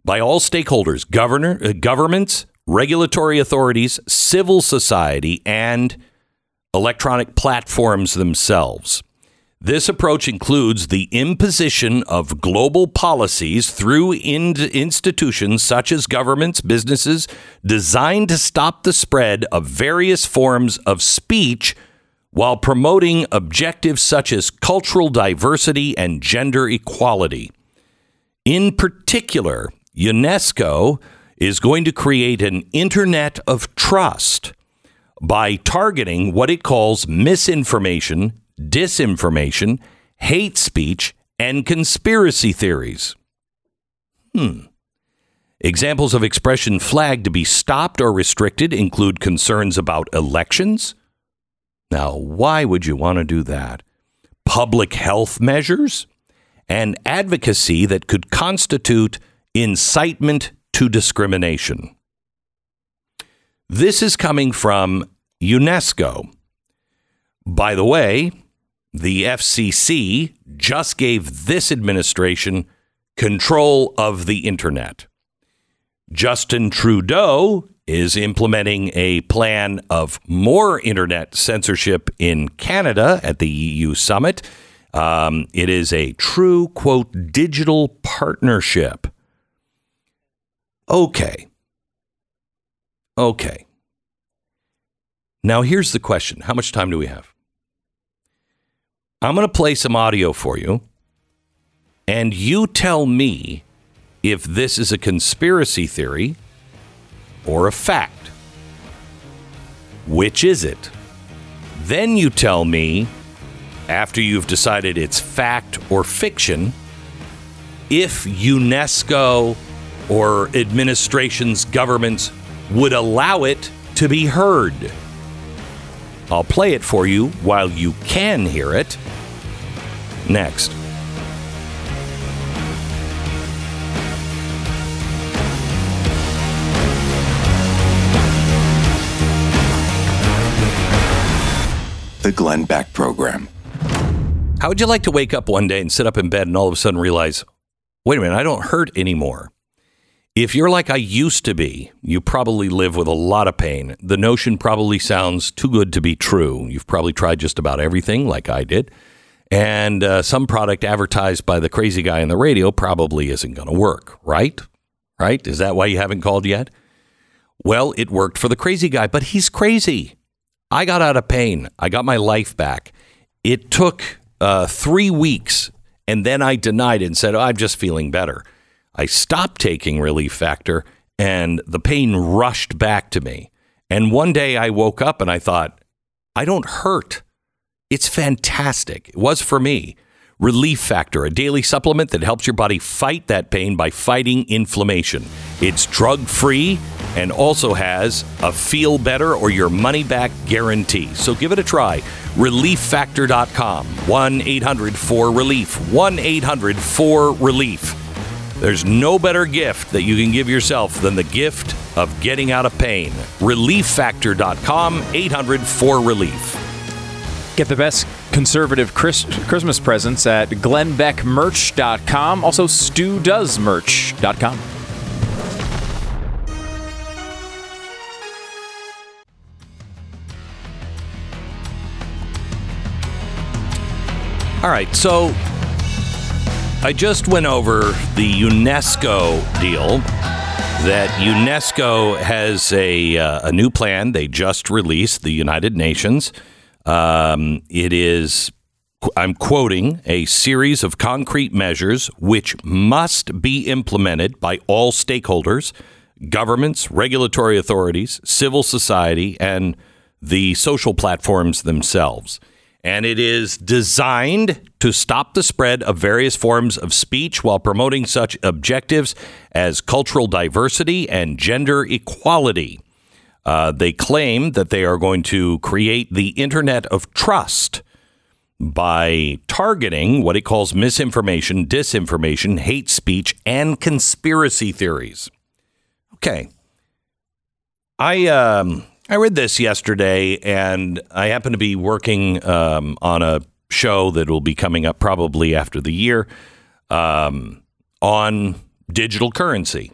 By all stakeholders, governor, uh, governments, regulatory authorities, civil society, and electronic platforms themselves. This approach includes the imposition of global policies through in- institutions such as governments, businesses, designed to stop the spread of various forms of speech while promoting objectives such as cultural diversity and gender equality. In particular, UNESCO is going to create an internet of trust by targeting what it calls misinformation, disinformation, hate speech, and conspiracy theories. Hmm. Examples of expression flagged to be stopped or restricted include concerns about elections. Now, why would you want to do that? Public health measures and advocacy that could constitute incitement to discrimination. This is coming from UNESCO. By the way, the FCC just gave this administration control of the internet. Justin Trudeau is implementing a plan of more internet censorship in Canada at the EU summit. Um, it is a true, quote, digital partnership. Okay. Okay. Now, here's the question How much time do we have? I'm going to play some audio for you, and you tell me if this is a conspiracy theory or a fact. Which is it? Then you tell me, after you've decided it's fact or fiction, if UNESCO or administrations, governments would allow it to be heard. I'll play it for you while you can hear it next. The Glenn Beck Program. How would you like to wake up one day and sit up in bed and all of a sudden realize, wait a minute, I don't hurt anymore? If you're like I used to be, you probably live with a lot of pain. The notion probably sounds too good to be true. You've probably tried just about everything, like I did. And uh, some product advertised by the crazy guy on the radio probably isn't going to work, right? Right? Is that why you haven't called yet? Well, it worked for the crazy guy, but he's crazy. I got out of pain. I got my life back. It took uh, three weeks, and then I denied it and said, oh, I'm just feeling better. I stopped taking Relief Factor, and the pain rushed back to me. And one day I woke up and I thought, I don't hurt. It's fantastic. It was for me. Relief Factor, a daily supplement that helps your body fight that pain by fighting inflammation. It's drug free and also has a feel better or your money back guarantee. So give it a try. ReliefFactor.com. 1 800 4 Relief. 1 800 4 Relief. There's no better gift that you can give yourself than the gift of getting out of pain. ReliefFactor.com. 800 4 Relief. Get the best conservative Chris- Christmas presents at glennbeckmerch.com. Also, stewdoesmerch.com. All right, so I just went over the UNESCO deal. That UNESCO has a uh, a new plan they just released. The United Nations. Um, it is, I'm quoting, a series of concrete measures which must be implemented by all stakeholders, governments, regulatory authorities, civil society, and the social platforms themselves and it is designed to stop the spread of various forms of speech while promoting such objectives as cultural diversity and gender equality. Uh, they claim that they are going to create the Internet of Trust by targeting what he calls misinformation, disinformation, hate speech, and conspiracy theories. Okay. I um, I read this yesterday, and I happen to be working um, on a show that will be coming up probably after the year um, on digital currency.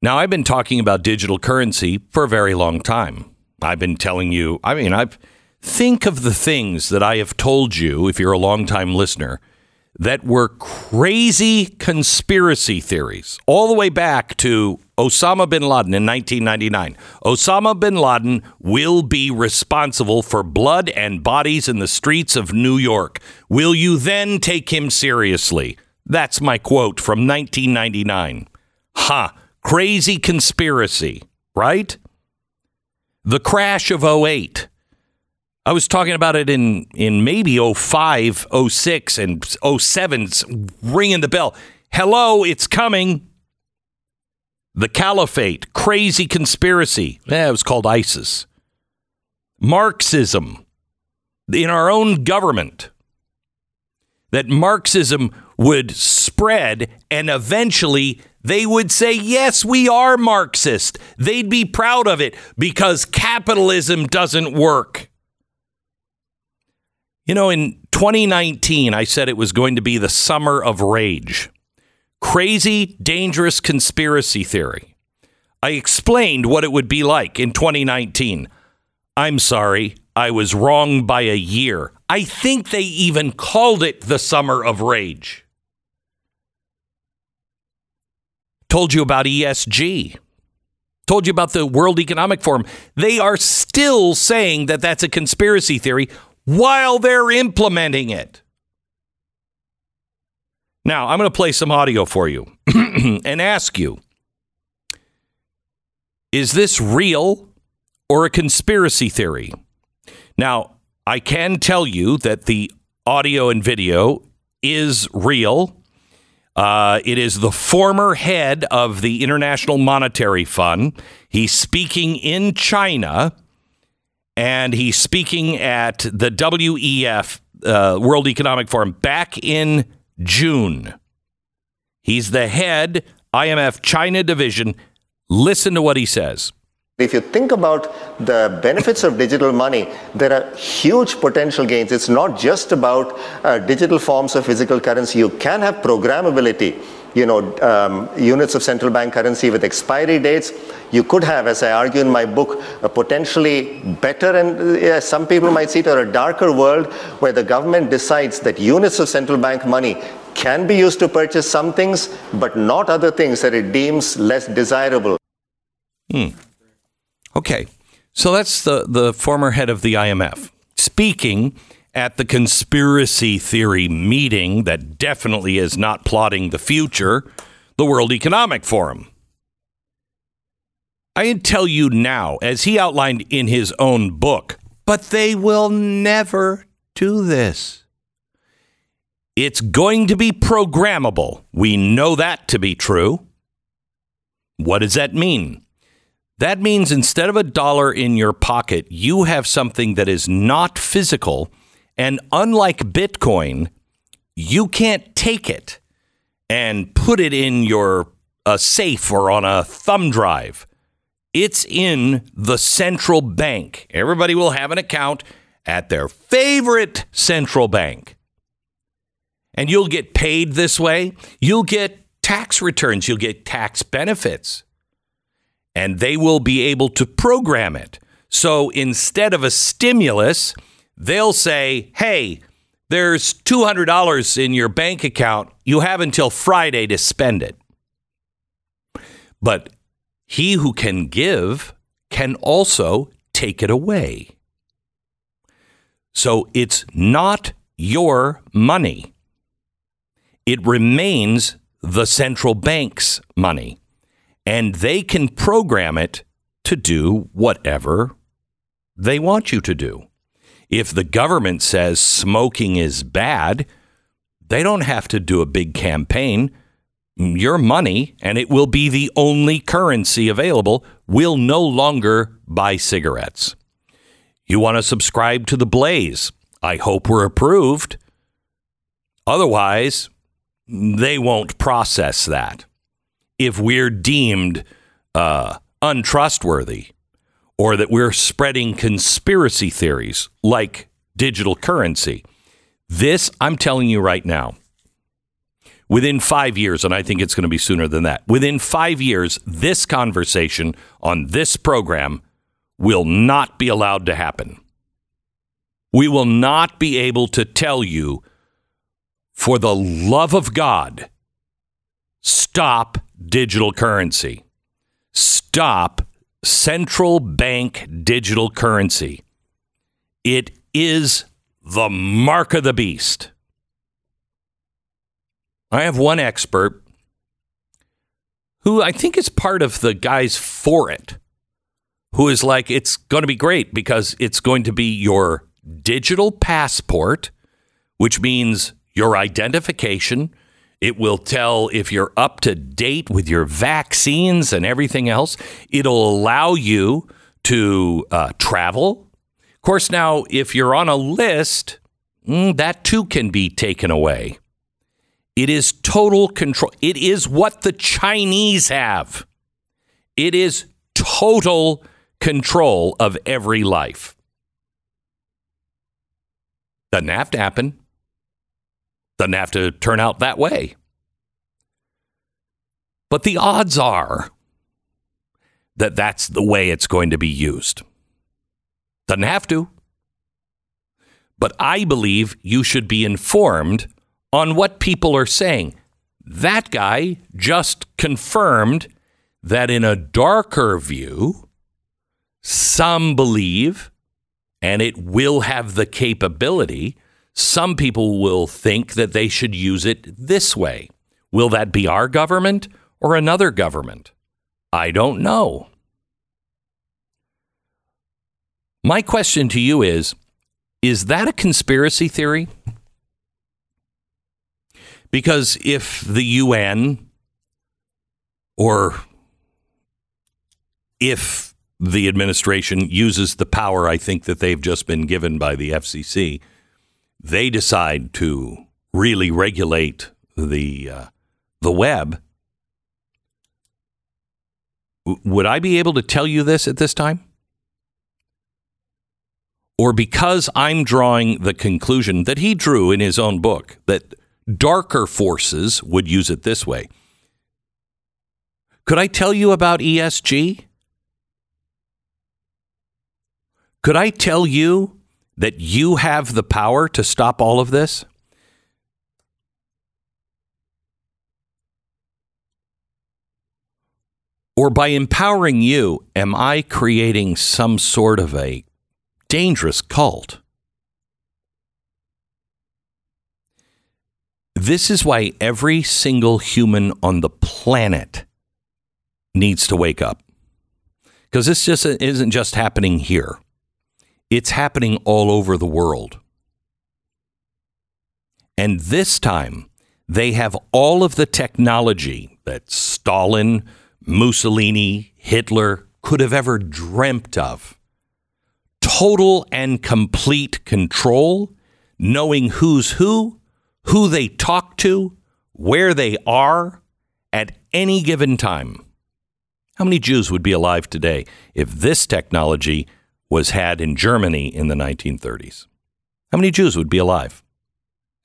Now, I've been talking about digital currency for a very long time. I've been telling you, I mean, I've think of the things that I have told you, if you're a longtime listener, that were crazy conspiracy theories, all the way back to Osama bin Laden in 1999. Osama bin Laden will be responsible for blood and bodies in the streets of New York. Will you then take him seriously? That's my quote from 1999. Ha, crazy conspiracy, right? The crash of 08 I was talking about it in, in maybe 05, 06, and 07's ringing the bell. Hello, it's coming. The Caliphate, crazy conspiracy. It was called ISIS. Marxism in our own government. That Marxism would spread and eventually they would say, Yes, we are Marxist. They'd be proud of it because capitalism doesn't work. You know, in 2019, I said it was going to be the summer of rage. Crazy, dangerous conspiracy theory. I explained what it would be like in 2019. I'm sorry, I was wrong by a year. I think they even called it the summer of rage. Told you about ESG. Told you about the World Economic Forum. They are still saying that that's a conspiracy theory while they're implementing it. Now, I'm going to play some audio for you and ask you is this real or a conspiracy theory? Now, I can tell you that the audio and video is real. Uh, it is the former head of the International Monetary Fund. He's speaking in China and he's speaking at the WEF, uh, World Economic Forum, back in June. He's the head IMF China division. Listen to what he says. If you think about the benefits of digital money, there are huge potential gains. It's not just about uh, digital forms of physical currency. You can have programmability you know, um, units of central bank currency with expiry dates. You could have, as I argue in my book, a potentially better and uh, some people might see it or a darker world where the government decides that units of central bank money can be used to purchase some things, but not other things that it deems less desirable. Hmm. Okay. So that's the, the former head of the IMF speaking at the conspiracy theory meeting that definitely is not plotting the future, the World Economic Forum. I can tell you now, as he outlined in his own book, but they will never do this. It's going to be programmable. We know that to be true. What does that mean? That means instead of a dollar in your pocket, you have something that is not physical and unlike Bitcoin, you can't take it and put it in your a safe or on a thumb drive. It's in the central bank. Everybody will have an account at their favorite central bank. And you'll get paid this way. You'll get tax returns. You'll get tax benefits. And they will be able to program it. So instead of a stimulus, they'll say, hey, there's $200 in your bank account. You have until Friday to spend it. But he who can give can also take it away. So it's not your money. It remains the central bank's money. And they can program it to do whatever they want you to do. If the government says smoking is bad, they don't have to do a big campaign. Your money, and it will be the only currency available, will no longer buy cigarettes. You want to subscribe to the Blaze? I hope we're approved. Otherwise, they won't process that. If we're deemed uh, untrustworthy, or that we're spreading conspiracy theories like digital currency. This, I'm telling you right now, within five years, and I think it's going to be sooner than that, within five years, this conversation on this program will not be allowed to happen. We will not be able to tell you, for the love of God, stop digital currency. Stop central bank digital currency. It is the mark of the beast. I have one expert who I think is part of the guys for it, who is like, it's going to be great because it's going to be your digital passport, which means your identification. It will tell if you're up to date with your vaccines and everything else. It'll allow you to uh, travel. Of course, now, if you're on a list, mm, that too can be taken away. It is total control. It is what the Chinese have. It is total control of every life. Doesn't have to happen. Doesn't have to turn out that way. But the odds are that that's the way it's going to be used. Doesn't have to. But I believe you should be informed on what people are saying. That guy just confirmed that in a darker view, some believe, and it will have the capability, some people will think that they should use it this way. Will that be our government or another government? I don't know. My question to you is Is that a conspiracy theory? Because if the UN or if the administration uses the power I think that they've just been given by the FCC, they decide to really regulate the uh, the web. Would I be able to tell you this at this time? Or because I'm drawing the conclusion that he drew in his own book that darker forces would use it this way. Could I tell you about ESG? Could I tell you that you have the power to stop all of this? Or by empowering you, am I creating some sort of a dangerous cult? This is why every single human on the planet needs to wake up. Because this just isn't just happening here. It's happening all over the world. And this time, they have all of the technology that Stalin, Mussolini, Hitler could have ever dreamt of. Total and complete control, knowing who's who, who they talk to, where they are at any given time. How many Jews would be alive today if this technology was had in Germany in the 1930s? How many Jews would be alive?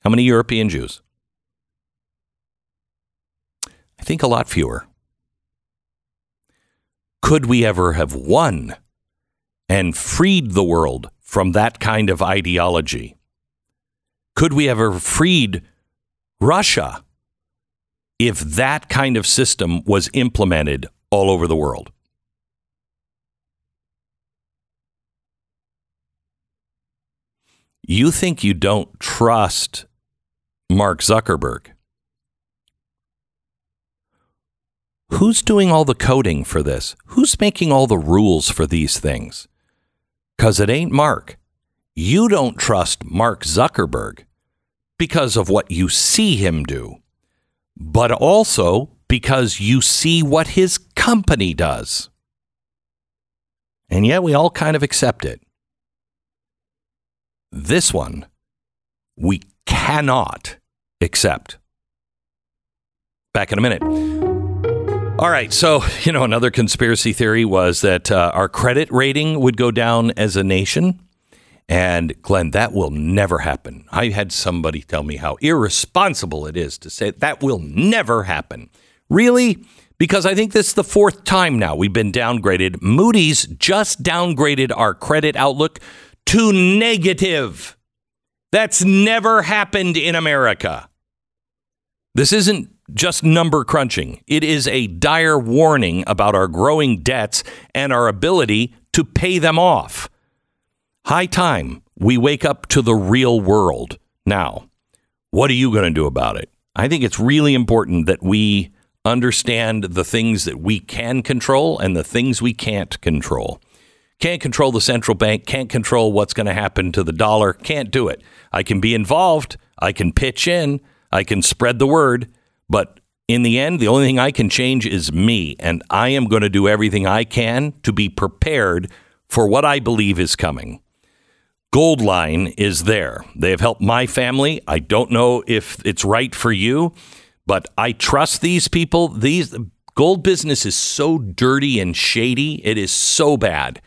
How many European Jews? I think a lot fewer. Could we ever have won and freed the world from that kind of ideology? Could we ever freed Russia if that kind of system was implemented all over the world? You think you don't trust Mark Zuckerberg? Who's doing all the coding for this? Who's making all the rules for these things? Because it ain't Mark. You don't trust Mark Zuckerberg because of what you see him do, but also because you see what his company does. And yet we all kind of accept it. This one, we cannot accept. Back in a minute. All right. So, you know, another conspiracy theory was that uh, our credit rating would go down as a nation. And Glenn, that will never happen. I had somebody tell me how irresponsible it is to say that will never happen. Really? Because I think this is the fourth time now we've been downgraded. Moody's just downgraded our credit outlook to negative. That's never happened in America. This isn't just number crunching. It is a dire warning about our growing debts and our ability to pay them off. High time we wake up to the real world. Now, what are you going to do about it? I think it's really important that we understand the things that we can control and the things we can't control. Can't control the central bank, can't control what's going to happen to the dollar, can't do it. I can be involved, I can pitch in, I can spread the word, but in the end, the only thing I can change is me, and I am going to do everything I can to be prepared for what I believe is coming. Goldline is there. They have helped my family. I don't know if it's right for you, but I trust these people. These gold business is so dirty and shady. It is so bad.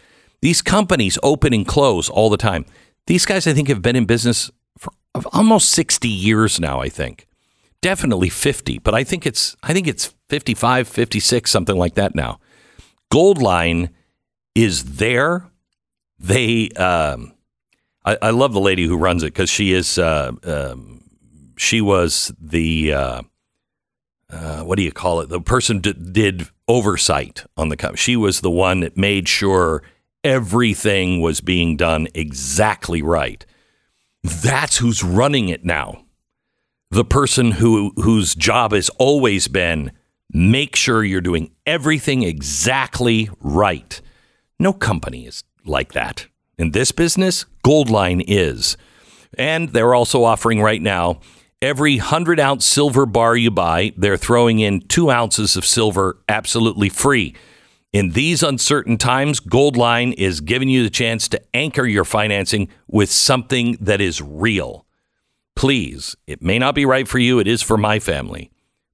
These companies open and close all the time. These guys, I think, have been in business for almost 60 years now, I think. Definitely 50, but I think it's I think it's 55, 56, something like that now. Goldline is there. They um, I, I, love the lady who runs it because she is uh, um, she was the uh, uh, what do you call it? The person d- did oversight on the company. She was the one that made sure everything was being done exactly right. That's who's running it now. The person who whose job has always been make sure you're doing everything exactly right. No company is like that. In this business, Goldline is. And they're also offering right now every 100 ounce silver bar you buy, they're throwing in two ounces of silver absolutely free. In these uncertain times, Goldline is giving you the chance to anchor your financing with something that is real. Please, it may not be right for you, it is for my family.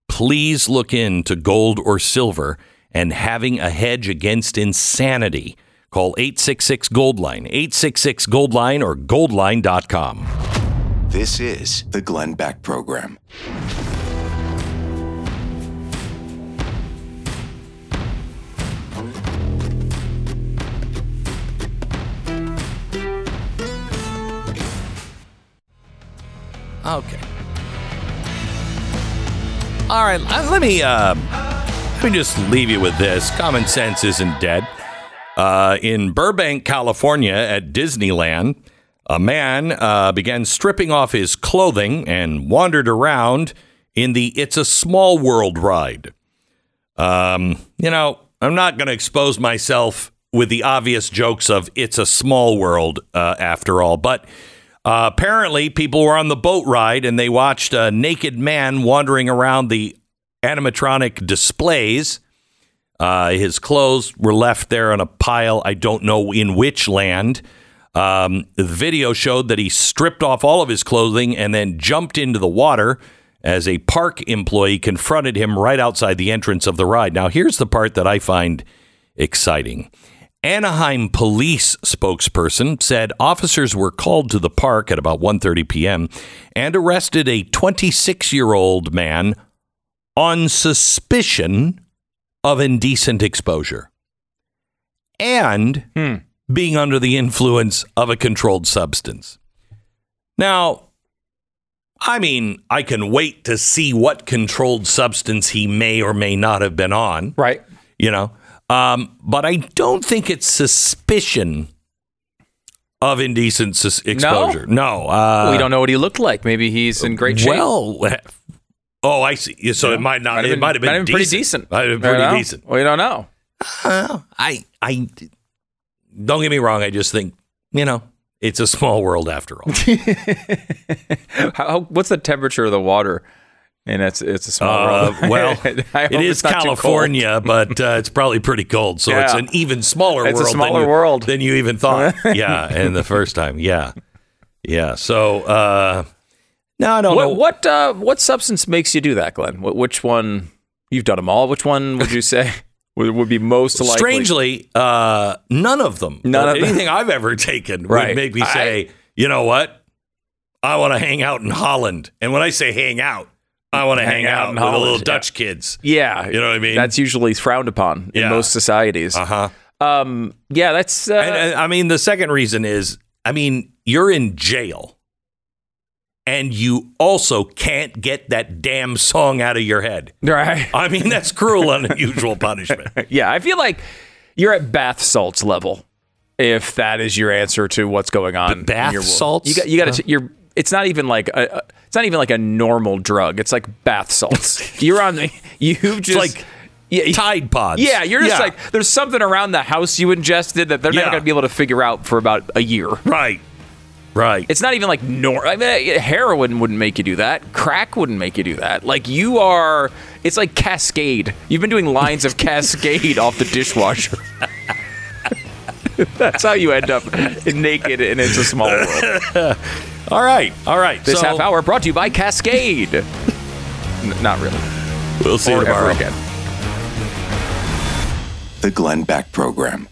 Please look into gold or silver and having a hedge against insanity. Call 866 Goldline, 866 Goldline, or goldline.com. This is the Glenn Beck Program. Okay. All right, let me uh, let me just leave you with this. Common sense isn't dead. Uh, in Burbank, California, at Disneyland, a man uh, began stripping off his clothing and wandered around in the "It's a Small World" ride. Um, you know, I'm not going to expose myself with the obvious jokes of "It's a Small World" uh, after all, but uh, apparently, people were on the boat ride and they watched a naked man wandering around the animatronic displays. Uh, his clothes were left there on a pile. I don't know in which land. Um, the video showed that he stripped off all of his clothing and then jumped into the water as a park employee confronted him right outside the entrance of the ride. Now, here's the part that I find exciting. Anaheim police spokesperson said officers were called to the park at about 1:30 p.m. and arrested a 26-year-old man on suspicion of indecent exposure and hmm. being under the influence of a controlled substance. Now, I mean, I can wait to see what controlled substance he may or may not have been on. Right. You know, um, but I don't think it's suspicion of indecent sus- exposure. No, no uh, we don't know what he looked like. Maybe he's in great shape. Well, oh, I see. So yeah. it might not. Might it been, might have been, been pretty decent. Might have been pretty decent. We don't know. Uh, I, I, don't get me wrong. I just think you know it's a small world after all. How, what's the temperature of the water? And it's it's a small uh, world. well, it is California, but uh, it's probably pretty cold, so yeah. it's an even smaller it's world. a smaller than you, world than you even thought. yeah, and the first time, yeah, yeah. So uh, no, I don't what, know what uh, what substance makes you do that, Glenn. Which one? You've done them all. Which one would you say? would, would be most likely? Strangely, uh, none of them. None of anything them. I've ever taken right. would make me say, I, you know what? I want to hang out in Holland. And when I say hang out, I want to hang, hang, out, out with the little Dutch kids. Yeah, you know what I mean. That's usually frowned upon in yeah. most societies. Uh huh. Um, yeah, that's. Uh, and, and, I mean, the second reason is I mean, you're in jail and you also can't get that damn song out of your head. Right. I mean, that's cruel and unusual punishment. yeah, I feel like you're at bath salts level if that is your answer to what's going on. bath in your salts? You got. You got to. You're. It's not even like a. It's not even like a normal drug. It's like bath salts. you're on the. You've just like yeah, Tide Pods. Yeah, you're just Yeah. like there's something around the house you ingested that they're Yeah. never going to be able to figure out for about a year. Right. Right. It's not even like nor. I mean, eh, heroin wouldn't make you do that. Crack wouldn't make you do that. Like you are. It's like Cascade. You've been doing lines of Cascade off the dishwasher. That's how you end up naked and it's a small world. All right. All right. This so half hour brought to you by Cascade. N- not really. We'll see you tomorrow. ever again. The Glenn Beck Program.